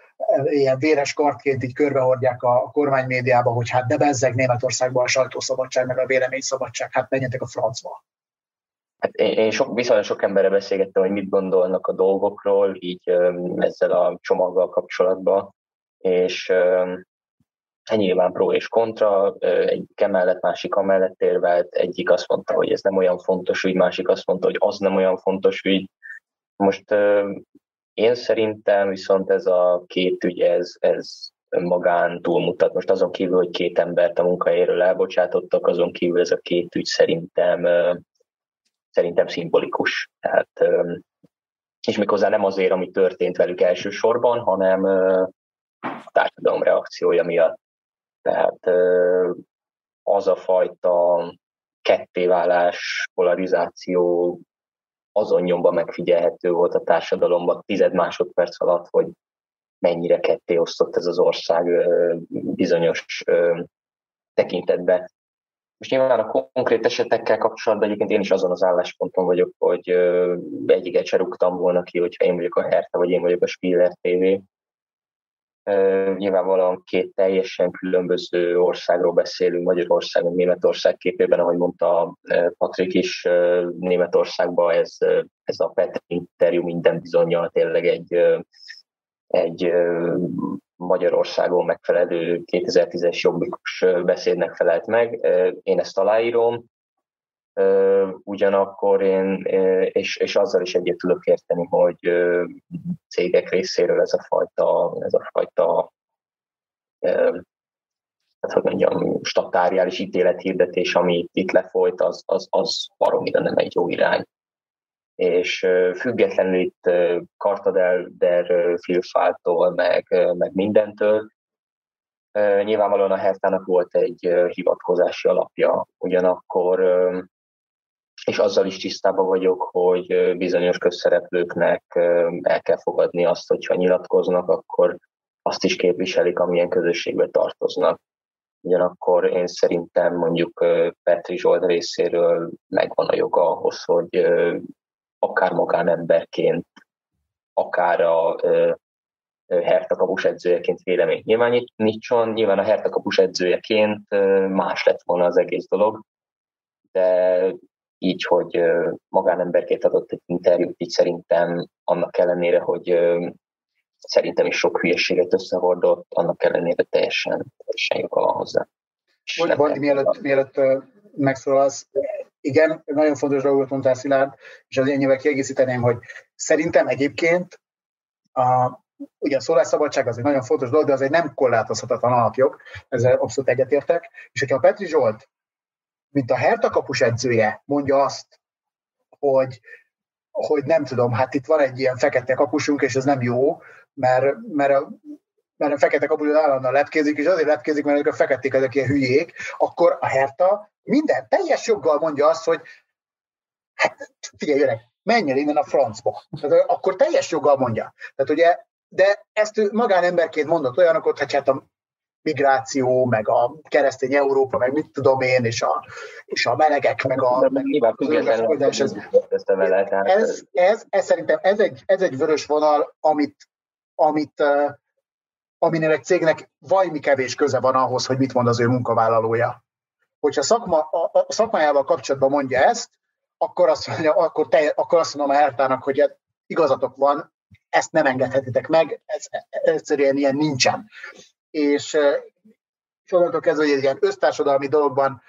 ilyen véres kartként így körbehordják a kormánymédiába, hogy hát de bezzeg Németországban a sajtószabadság, meg a véleményszabadság, hát menjetek a francba. Hát én, én sok, viszonylag sok emberre beszélgettem, hogy mit gondolnak a dolgokról, így ezzel a csomaggal kapcsolatban, és Hát nyilván pro és kontra, egyik emellett, másik amellett érvelt, egyik azt mondta, hogy ez nem olyan fontos ügy, másik azt mondta, hogy az nem olyan fontos ügy. Most én szerintem viszont ez a két ügy, ez, ez magán túlmutat. Most azon kívül, hogy két embert a munkahelyéről elbocsátottak, azon kívül ez a két ügy szerintem, szerintem szimbolikus. Tehát, és méghozzá nem azért, ami történt velük elsősorban, hanem a társadalom reakciója miatt. Tehát az a fajta kettéválás, polarizáció azon nyomban megfigyelhető volt a társadalomban tized másodperc alatt, hogy mennyire ketté osztott ez az ország bizonyos tekintetben. Most nyilván a konkrét esetekkel kapcsolatban egyébként én is azon az állásponton vagyok, hogy egyiket se rúgtam volna ki, hogyha én vagyok a Herta, vagy én vagyok a Spiller TV nyilvánvalóan két teljesen különböző országról beszélünk, Magyarország, Németország képében, ahogy mondta Patrik is, Németországban ez, ez a Petri interjú minden bizonyal tényleg egy, egy Magyarországon megfelelő 2010-es jobbikus beszédnek felelt meg. Én ezt aláírom, ugyanakkor én, és, és azzal is egyet tudok érteni, hogy cégek részéről ez a fajta, ez a fajta hát hogy mondjam, statáriális ítélethirdetés, ami itt lefolyt, az, az, az baromira nem egy jó irány. És függetlenül itt Kartadel, der Filfáltól, meg, meg mindentől, nyilvánvalóan a Hertának volt egy hivatkozási alapja, ugyanakkor és azzal is tisztában vagyok, hogy bizonyos közszereplőknek el kell fogadni azt, hogyha nyilatkoznak, akkor azt is képviselik, amilyen közösségbe tartoznak. Ugyanakkor én szerintem mondjuk Petri Zsolt részéről megvan a joga ahhoz, hogy akár magánemberként, akár a Herta kapus edzőjeként véleményt nyilvánítson. Nyilván a Herta kapus edzőjeként más lett volna az egész dolog, de így, hogy magánemberként adott egy interjút, így szerintem annak ellenére, hogy szerintem is sok hülyeséget összehordott, annak ellenére teljesen, teljesen joga van hozzá. Hogy Bandi, mielőtt, mielőtt megszólalsz, igen, nagyon fontos dolgot mondtál Szilárd, és az ennyivel kiegészíteném, hogy szerintem egyébként a, ugye a szólásszabadság az egy nagyon fontos dolog, de az egy nem korlátozhatatlan alapjog, ezzel abszolút egyetértek, és hogyha a Petri Zsolt mint a Herta kapus edzője mondja azt, hogy, hogy nem tudom, hát itt van egy ilyen fekete kapusunk, és ez nem jó, mert, mert a, mert a fekete kapus állandóan lepkézik, és azért lepkézik, mert ezek a feketék ezek ilyen hülyék, akkor a Herta minden teljes joggal mondja azt, hogy hát figyelj, öreg, menj el innen a francba. Tehát akkor teljes joggal mondja. Tehát ugye, de ezt ő magánemberként mondott olyanokat, hogy hát a migráció, meg a keresztény Európa, meg mit tudom én, és a, és a melegek, meg a, meg ez, ez, ez, ez, szerintem ez egy, ez egy vörös vonal, amit, amit aminél egy cégnek vajmi kevés köze van ahhoz, hogy mit mond az ő munkavállalója. Hogyha szakma, a, a szakmájával kapcsolatban mondja ezt, akkor azt, mondja, akkor, te, akkor azt mondom a Hertának, hogy hát igazatok van, ezt nem engedhetitek meg, ez, egyszerűen ilyen nincsen és onnantól kezdve, hogy egy ilyen össztársadalmi dologban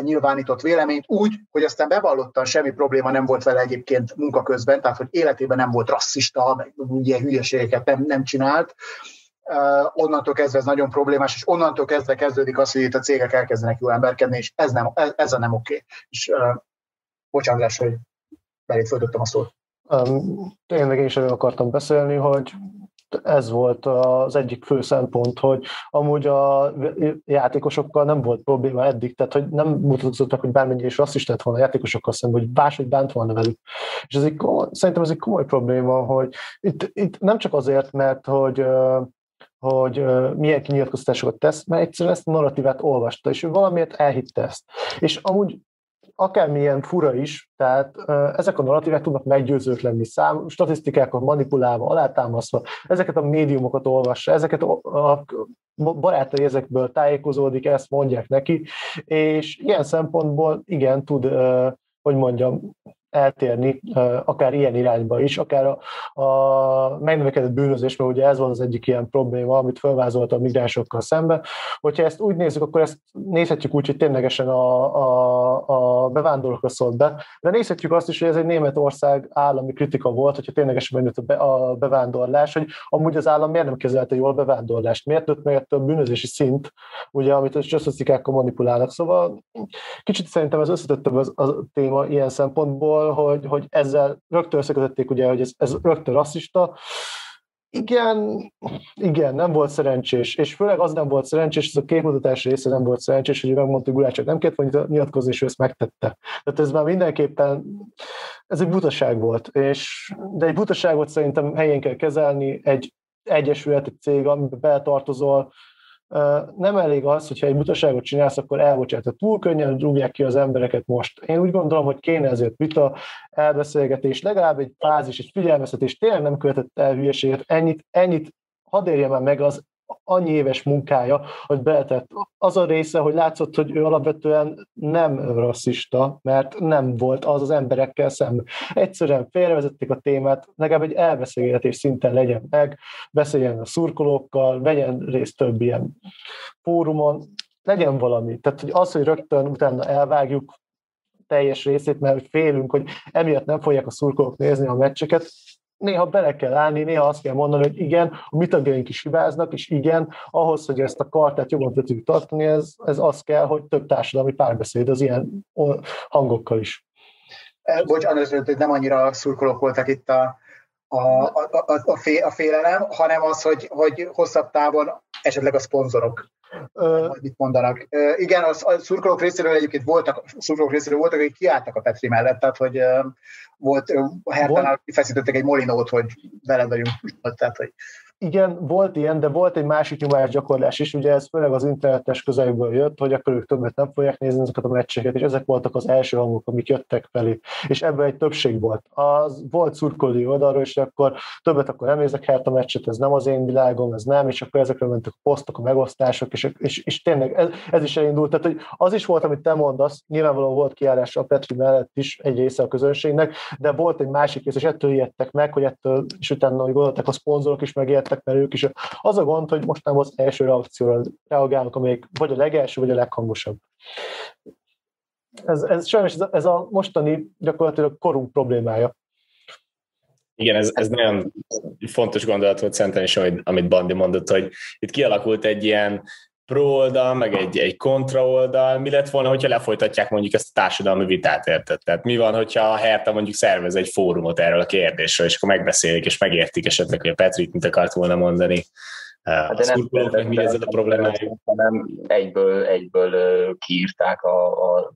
nyilvánított véleményt úgy, hogy aztán bevallottan semmi probléma nem volt vele egyébként munka közben, tehát hogy életében nem volt rasszista, meg ilyen hülyeségeket nem, nem csinált, onnantól kezdve ez nagyon problémás, és onnantól kezdve kezdődik az, hogy itt a cégek elkezdenek jól emberkedni, és ez, nem, ez, ez a nem oké. És uh, bocsánat, hogy belét folytottam a szót. Um, tényleg én is erről akartam beszélni, hogy ez volt az egyik fő szempont, hogy amúgy a játékosokkal nem volt probléma eddig, tehát hogy nem mutatott meg, hogy bármennyire is rasszist lett volna a játékosokkal szemben, hogy máshogy bánt volna velük. És ez egy szerintem ez egy komoly probléma, hogy itt, itt nem csak azért, mert hogy hogy milyen kinyilatkoztatásokat tesz, mert egyszerűen ezt a narratívát olvasta, és ő valamiért elhitte ezt. És amúgy akármilyen fura is, tehát ezek a narratívák tudnak meggyőzők lenni, szám, statisztikákat manipulálva, alátámasztva, ezeket a médiumokat olvassa, ezeket a barátai ezekből tájékozódik, ezt mondják neki, és ilyen szempontból igen, tud, hogy mondjam, eltérni, akár ilyen irányba is, akár a, a megnövekedett bűnözés, mert ugye ez van az egyik ilyen probléma, amit felvázolt a migránsokkal szemben. Hogyha ezt úgy nézzük, akkor ezt nézhetjük úgy, hogy ténylegesen a, a, a bevándorlókra szólt be, de nézhetjük azt is, hogy ez egy Németország állami kritika volt, hogyha ténylegesen megnőtt a, be, a bevándorlás, hogy amúgy az állam miért nem kezelte jól a bevándorlást, miért nőtt meg a bűnözési szint, ugye, amit a statisztikákkal manipulálnak. Szóval kicsit szerintem ez összetettebb az, a téma ilyen szempontból, hogy, hogy ezzel rögtön összekötötték, ugye, hogy ez, ez rögtön rasszista. Igen, igen, nem volt szerencsés, és főleg az nem volt szerencsés, ez a képmutatás része nem volt szerencsés, hogy megmondta, hogy Gulácsak nem kellett nyilatkozni, és ő ezt megtette. Tehát ez már mindenképpen, ez egy butaság volt, és, de egy butaságot szerintem helyén kell kezelni, egy egyesület, egy cég, amiben beltartozol, nem elég az, hogyha egy butaságot csinálsz, akkor elbocsátod. Túl könnyen rúgják ki az embereket most. Én úgy gondolom, hogy kéne ezért vita, elbeszélgetés, legalább egy fázis, egy figyelmeztetés, tényleg nem követett el hülyeséget, ennyit, ennyit hadd érje meg az annyi éves munkája, hogy beletett. Az a része, hogy látszott, hogy ő alapvetően nem rasszista, mert nem volt az az emberekkel szemben. Egyszerűen félrevezették a témát, legalább egy elbeszélgetés szinten legyen meg, beszéljen a szurkolókkal, vegyen részt több ilyen fórumon, legyen valami. Tehát hogy az, hogy rögtön utána elvágjuk teljes részét, mert félünk, hogy emiatt nem fogják a szurkolók nézni a meccseket, néha bele kell állni, néha azt kell mondani, hogy igen, a mi tagjaink is hibáznak, és igen, ahhoz, hogy ezt a kartát jobban tudjuk tartani, ez, ez az kell, hogy több társadalmi párbeszéd az ilyen hangokkal is. Bocs, András, hogy nem annyira szurkolók voltak itt a, a, a, a, a félelem, hanem az, hogy, hogy hosszabb távon esetleg a szponzorok Ö... mit mondanak. Igen, a szurkolók részéről egyébként voltak, a szurkolók részéről voltak, akik kiálltak a Petri mellett, tehát hogy volt, a Hertánál kifeszítettek egy molinót, hogy veled vagyunk, tehát hogy igen, volt ilyen, de volt egy másik nyomásgyakorlás is, ugye ez főleg az internetes közelből jött, hogy akkor ők többet nem fogják nézni ezeket a meccseket, és ezek voltak az első hangok, amik jöttek felé, és ebben egy többség volt. Az volt szurkolói oldalról, és akkor többet akkor nem nézek hát a meccset, ez nem az én világom, ez nem, és akkor ezekre mentek a posztok, a megosztások, és, és, és tényleg ez, ez, is elindult. Tehát, hogy az is volt, amit te mondasz, nyilvánvalóan volt kiárás a Petri mellett is egy része a közönségnek, de volt egy másik rész, és ettől ijedtek meg, hogy ettől, és utána, hogy gondoltak, a szponzorok is megijedtek, lettek, mert ők is. Az a gond, hogy most nem az első reakcióra reagálnak, amelyik vagy a legelső, vagy a leghangosabb. Ez, ez sajnos ez a, ez a mostani gyakorlatilag korunk problémája. Igen, ez, ez nagyon fontos gondolat volt szerintem is, amit, amit Bandi mondott, hogy itt kialakult egy ilyen pro oldal, meg egy, egy kontra oldal, mi lett volna, hogyha lefolytatják mondjuk ezt a társadalmi vitát, érted? Tehát mi van, hogyha a Herta mondjuk szervez egy fórumot erről a kérdésről, és akkor megbeszélik, és megértik esetleg, hogy a Petrit mit akart volna mondani. Hát de nem, mi ezzel a problémájuk? Nem egyből, egyből kiírták a, a,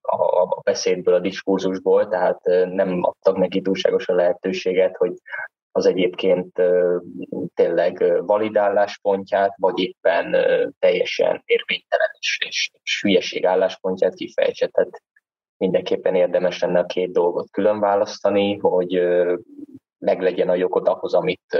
a, a beszédből, a diskurzusból, tehát nem adtak neki túlságosan lehetőséget, hogy az egyébként tényleg validálás pontját, vagy éppen teljesen érvénytelen és, és, és hülyeség álláspontját kifejtse. Tehát mindenképpen érdemes lenne a két dolgot külön választani, hogy meglegyen a jogod ahhoz, amit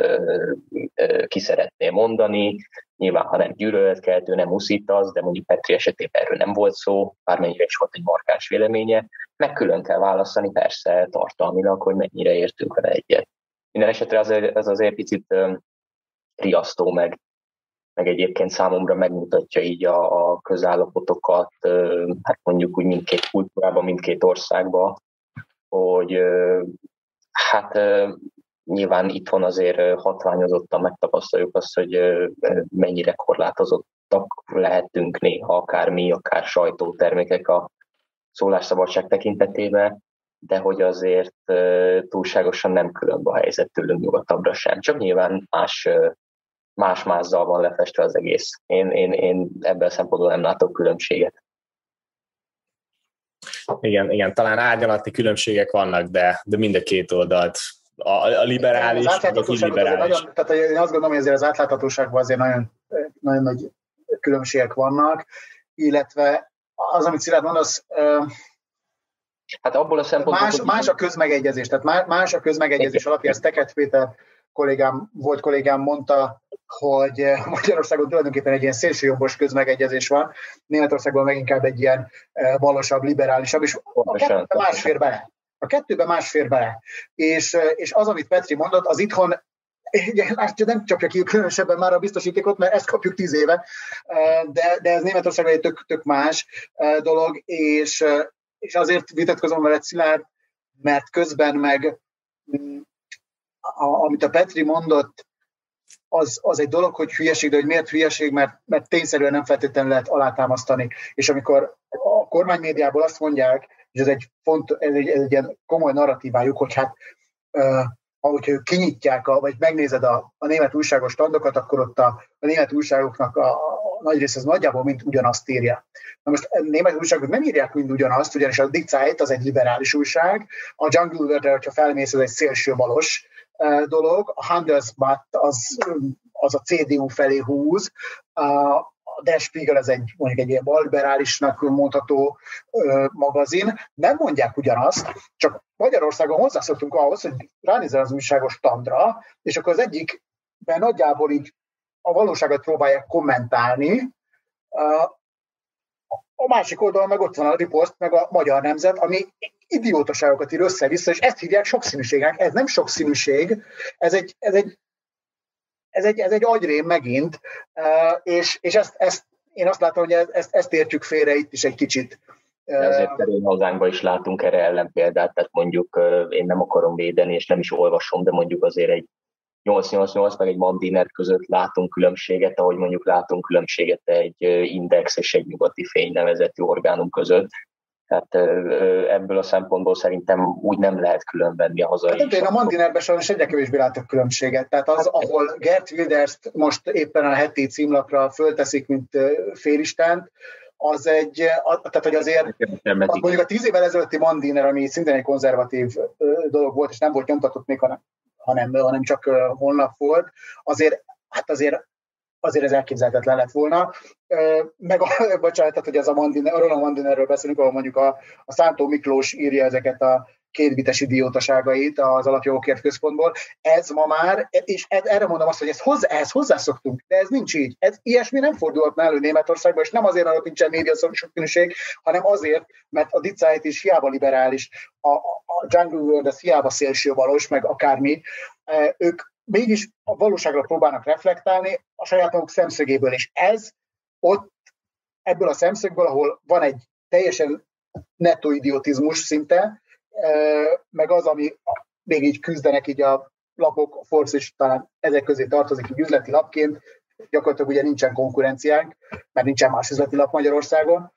ki szeretnél mondani. Nyilván, ha nem gyűlöletkeltő, nem uszítasz, de mondjuk Petri esetében erről nem volt szó, bármennyire is volt egy markáns véleménye, meg külön kell választani persze tartalmilag, hogy mennyire értünk vele egyet. Minden esetre az, ez azért picit riasztó meg, meg egyébként számomra megmutatja így a, a közállapotokat, hát mondjuk úgy mindkét kultúrában, mindkét országban, hogy hát nyilván itthon azért hatványozottan megtapasztaljuk azt, hogy mennyire korlátozottak lehetünk néha, akár mi, akár sajtótermékek a szólásszabadság tekintetében, de hogy azért túlságosan nem különb a helyzet tőlünk nyugatabbra sem. Csak nyilván más más mázzal van lefestve az egész. Én, én, én ebben a szempontból nem látok különbséget. Igen, igen, talán árnyalati különbségek vannak, de, de mind a két oldalt a, a liberális, az a illiberális. Nagyon, tehát én azt gondolom, hogy azért az átláthatóságban azért nagyon, nagyon nagy különbségek vannak, illetve az, amit Szilárd mondasz, Hát abból a szempontból... Más, más a közmegegyezés, tehát más a közmegegyezés alapján, ezt Teket Péter kollégám, volt kollégám mondta, hogy Magyarországon tulajdonképpen egy ilyen szélsőjobbos közmegegyezés van, Németországban meg inkább egy ilyen balosabb, liberálisabb, és a kettőben más fér bele. A kettőben más fér bele. És, és az, amit Petri mondott, az itthon látja, nem csapja ki különösebben már a biztosítékot, mert ezt kapjuk tíz éve, de, de ez Németországban egy tök, tök más dolog, és, és azért vitatkozom veled Szilárd, mert közben meg mm, a, amit a Petri mondott, az, az egy dolog, hogy hülyeség, de hogy miért hülyeség, mert, mert tényszerűen nem feltétlenül lehet alátámasztani. És amikor a kormánymédiából azt mondják, és ez egy, font, ez egy, ez egy ilyen komoly narratívájuk, hogy hát ahogy kinyitják, a, vagy megnézed a, a német újságos standokat, akkor ott a, a német újságoknak a, a nagy része az nagyjából mind ugyanazt írja. Na most a német újságok nem írják mind ugyanazt, ugyanis a Die az egy liberális újság, a Jungle World-re, hogyha felmész, ez egy szélső balos dolog, a Handelsblatt az, az a CDU felé húz, Der Spiegel ez egy mondjuk egy ilyen balliberálisnak mondható magazin, nem mondják ugyanazt, csak Magyarországon hozzászoktunk ahhoz, hogy ránézel az újságos tandra, és akkor az egyikben nagyjából így a valóságot próbálják kommentálni, a másik oldalon meg ott van a riposzt, meg a magyar nemzet, ami idiótaságokat ír össze-vissza, és ezt hívják sokszínűségnek. Ez nem sokszínűség, ez egy, ez egy, ez egy, ez egy agyrém megint, és, és ezt, ezt, én azt látom, hogy ezt, ezt értjük félre itt is egy kicsit. Ezért terén hazánkban is látunk erre ellenpéldát, tehát mondjuk én nem akarom védeni, és nem is olvasom, de mondjuk azért egy 888 meg egy Mandiner között látunk különbséget, ahogy mondjuk látunk különbséget egy Index és egy nyugati fény nevezetű orgánum között. Tehát ebből a szempontból szerintem úgy nem lehet különvenni a hazai. Hát én a Mandinerben sajnos egyre kevésbé látok különbséget. Tehát az, hát- ahol Gert wilders most éppen a heti címlapra fölteszik, mint félistent, az egy, tehát hogy azért az mondjuk a tíz évvel ezelőtti Mandiner, ami szintén egy konzervatív dolog volt, és nem volt nyomtatott még, hanem, hanem, hanem csak holnap volt, azért, hát azért azért ez elképzelhetetlen lett volna. Meg, a, bocsánat, tehát, hogy ez a Mandiner, a Mandinerről beszélünk, ahol mondjuk a, a Szántó Miklós írja ezeket a kétbites idiótaságait az alapjogokért központból. Ez ma már, és erre mondom azt, hogy ezt hozzá, ehhez hozzászoktunk, de ez nincs így. Ez, ilyesmi nem fordulhat elő Németországban, és nem azért, mert nincsen média sokszínűség, hanem azért, mert a Dicájt is hiába liberális, a, a Jungle World az hiába szélsőbalos, meg akármi, ők mégis a valóságra próbálnak reflektálni a saját maguk szemszögéből, és ez ott ebből a szemszögből, ahol van egy teljesen netto idiotizmus szinte, meg az, ami még így küzdenek így a lapok, a Force is talán ezek közé tartozik így üzleti lapként, gyakorlatilag ugye nincsen konkurenciánk, mert nincsen más üzleti lap Magyarországon.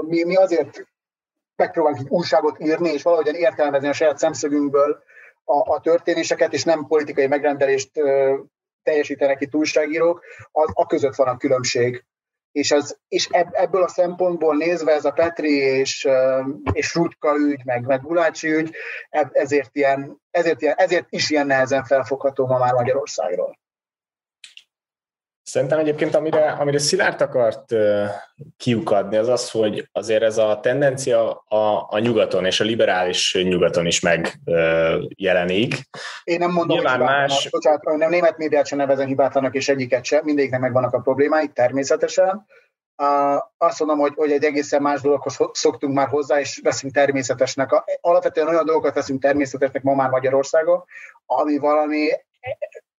Mi, mi azért megpróbálunk egy újságot írni, és valahogyan értelmezni a saját szemszögünkből a, a történéseket, és nem politikai megrendelést teljesítenek itt újságírók, az, a között van a különbség. És, az, és ebből a szempontból nézve ez a Petri és, és Rutka ügy, meg, meg Gulácsi ügy, ezért, ilyen, ezért, ilyen, ezért is ilyen nehezen felfogható ma már Magyarországról. Szerintem egyébként, amire, amire Szilárd akart kiukadni, az az, hogy azért ez a tendencia a, a nyugaton és a liberális nyugaton is megjelenik. Én nem mondom, Nyilván hogy más... Bocsánat, nem német médiát sem nevezem hibátlanak, és egyiket sem, mindegyiknek megvannak a problémái, természetesen. Azt mondom, hogy, hogy egy egészen más dologhoz szoktunk már hozzá, és veszünk természetesnek. Alapvetően olyan dolgokat veszünk természetesnek ma már Magyarországon, ami valami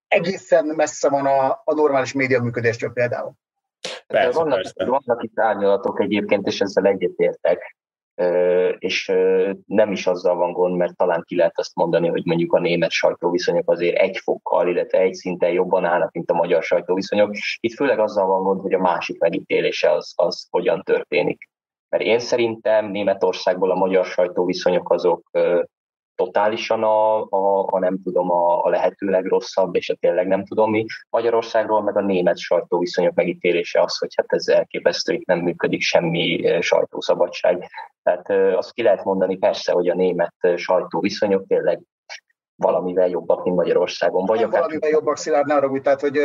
egészen messze van a, a normális média működéstől például. Persze, vannak, persze. vannak itt árnyalatok egyébként, és ezzel egyetértek, és nem is azzal van gond, mert talán ki lehet azt mondani, hogy mondjuk a német sajtóviszonyok azért egy fokkal, illetve egy szinten jobban állnak, mint a magyar sajtóviszonyok. Itt főleg azzal van gond, hogy a másik megítélése az, az hogyan történik. Mert én szerintem Németországból a magyar sajtóviszonyok azok totálisan a, a, a nem tudom, a, a lehető legrosszabb, és a tényleg nem tudom mi. Magyarországról meg a német sajtóviszonyok megítélése az, hogy hát ez elképesztő, itt nem működik semmi sajtószabadság. Tehát azt ki lehet mondani persze, hogy a német sajtóviszonyok tényleg valamivel jobbak, mint Magyarországon. Vagy nem valamivel jobbak, Szilárd, ne arra, tehát, hogy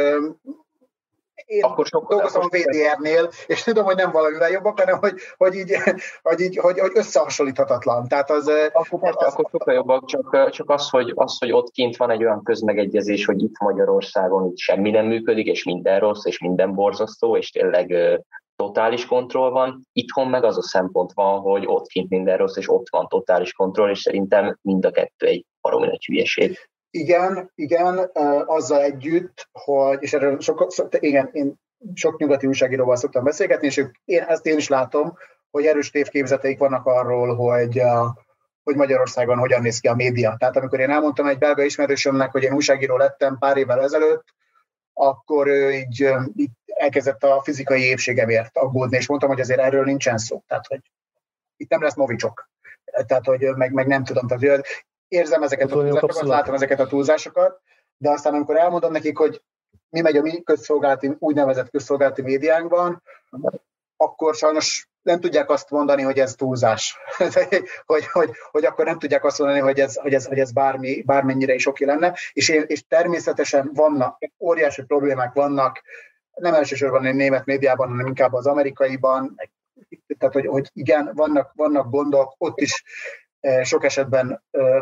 én akkor sok, dolgozom a VDR-nél, és tudom, hogy nem valamivel jobbak, hanem hogy, hogy, így, hogy, így, hogy, hogy összehasonlíthatatlan. Tehát az, akkor, az, az, akkor sokkal jobbak, csak, csak az, hogy, az, hogy ott kint van egy olyan közmegegyezés, hogy itt Magyarországon itt semmi nem működik, és minden rossz, és minden borzasztó, és tényleg totális kontroll van, itthon meg az a szempont van, hogy ott kint minden rossz, és ott van totális kontroll, és szerintem mind a kettő egy baromi nagy hülyeség. Igen, igen, azzal együtt, hogy, és erről sok, igen, én sok nyugati újságíróval szoktam beszélgetni, és ők, én ezt én is látom, hogy erős tévképzeteik vannak arról, hogy, hogy Magyarországon hogyan néz ki a média. Tehát amikor én elmondtam egy belga ismerősömnek, hogy én újságíró lettem pár évvel ezelőtt, akkor ő így, így elkezdett a fizikai épségemért aggódni, és mondtam, hogy azért erről nincsen szó. Tehát, hogy itt nem lesz movicsok. Tehát, hogy meg, meg nem tudom. Tehát, érzem ezeket a túlzásokat, látom ezeket a túlzásokat, de aztán amikor elmondom nekik, hogy mi megy a mi közszolgálati, úgynevezett közszolgálati médiánkban, akkor sajnos nem tudják azt mondani, hogy ez túlzás. hogy, hogy, hogy, akkor nem tudják azt mondani, hogy ez, hogy ez, hogy ez bármi, bármennyire is oké lenne. És, én, és természetesen vannak, óriási problémák vannak, nem elsősorban a német médiában, hanem inkább az amerikaiban, tehát hogy, hogy igen, vannak, vannak gondok, ott is eh, sok esetben eh,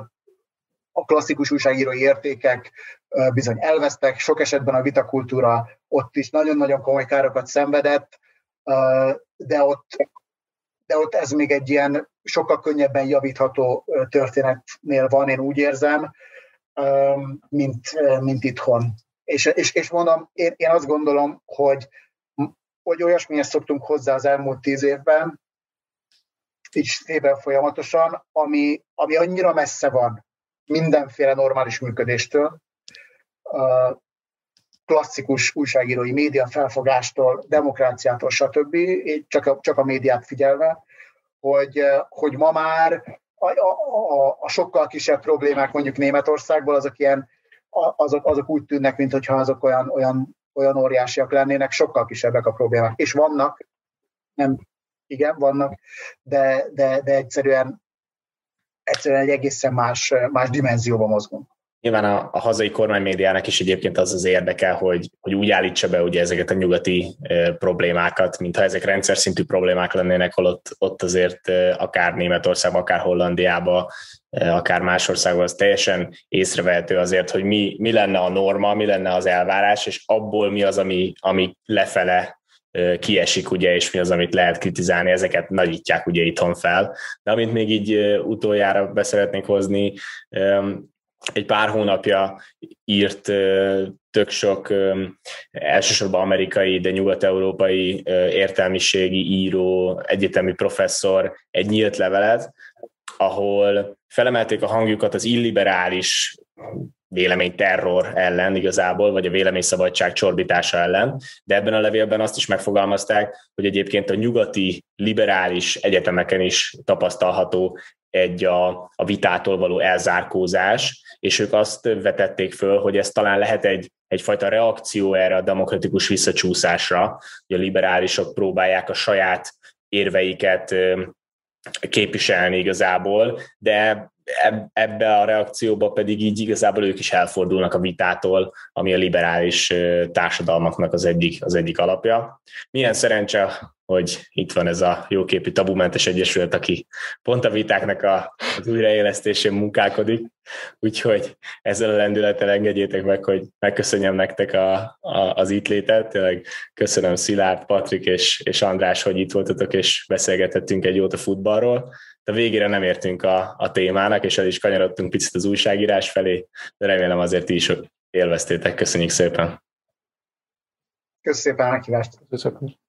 a klasszikus újságírói értékek bizony elvesztek, sok esetben a vitakultúra ott is nagyon-nagyon komoly károkat szenvedett, de ott, de ott ez még egy ilyen sokkal könnyebben javítható történetnél van, én úgy érzem, mint, mint itthon. És, és, és mondom, én, én azt gondolom, hogy, hogy olyasmihez szoktunk hozzá az elmúlt tíz évben, így szépen folyamatosan, ami, ami annyira messze van mindenféle normális működéstől, klasszikus újságírói média felfogástól, demokráciától, stb., csak a, csak a médiát figyelve, hogy, hogy ma már a, a, a sokkal kisebb problémák mondjuk Németországból, azok ilyen, azok, azok úgy tűnnek, mintha azok olyan, olyan, olyan óriásiak lennének, sokkal kisebbek a problémák. És vannak, nem, igen, vannak, de, de, de egyszerűen egyszerűen egy egészen más, más dimenzióba mozgunk. Nyilván a, a hazai kormánymédiának is egyébként az az érdeke, hogy, hogy úgy állítsa be ugye ezeket a nyugati e, problémákat, mintha ezek rendszer szintű problémák lennének, holott ott azért e, akár Németországban, akár Hollandiában, e, akár más országban, az teljesen észrevehető azért, hogy mi, mi lenne a norma, mi lenne az elvárás, és abból mi az, ami, ami lefele kiesik, ugye, és mi az, amit lehet kritizálni, ezeket nagyítják ugye itthon fel. De amit még így utoljára beszeretnék hozni, egy pár hónapja írt tök sok elsősorban amerikai, de nyugat-európai értelmiségi író, egyetemi professzor egy nyílt levelet, ahol felemelték a hangjukat az illiberális véleményterror ellen igazából, vagy a véleményszabadság csorbítása ellen, de ebben a levélben azt is megfogalmazták, hogy egyébként a nyugati liberális egyetemeken is tapasztalható egy a, a vitától való elzárkózás, és ők azt vetették föl, hogy ez talán lehet egy, egyfajta reakció erre a demokratikus visszacsúszásra, hogy a liberálisok próbálják a saját érveiket képviselni igazából, de ebbe a reakcióba pedig így igazából ők is elfordulnak a vitától, ami a liberális társadalmaknak az egyik, az egyik alapja. Milyen szerencse, hogy itt van ez a jóképű tabumentes egyesület, aki pont a vitáknak a, az újraélesztésén munkálkodik, úgyhogy ezzel a lendülettel engedjétek meg, hogy megköszönjem nektek a, a, az itt létet, tényleg köszönöm Szilárd, Patrik és, és András, hogy itt voltatok, és beszélgetettünk egy jót a futballról, de végére nem értünk a, a témának, és el is kanyarodtunk picit az újságírás felé, de remélem azért ti is élveztétek. Köszönjük szépen! Köszönjük szépen a meghívást! Köszönjük.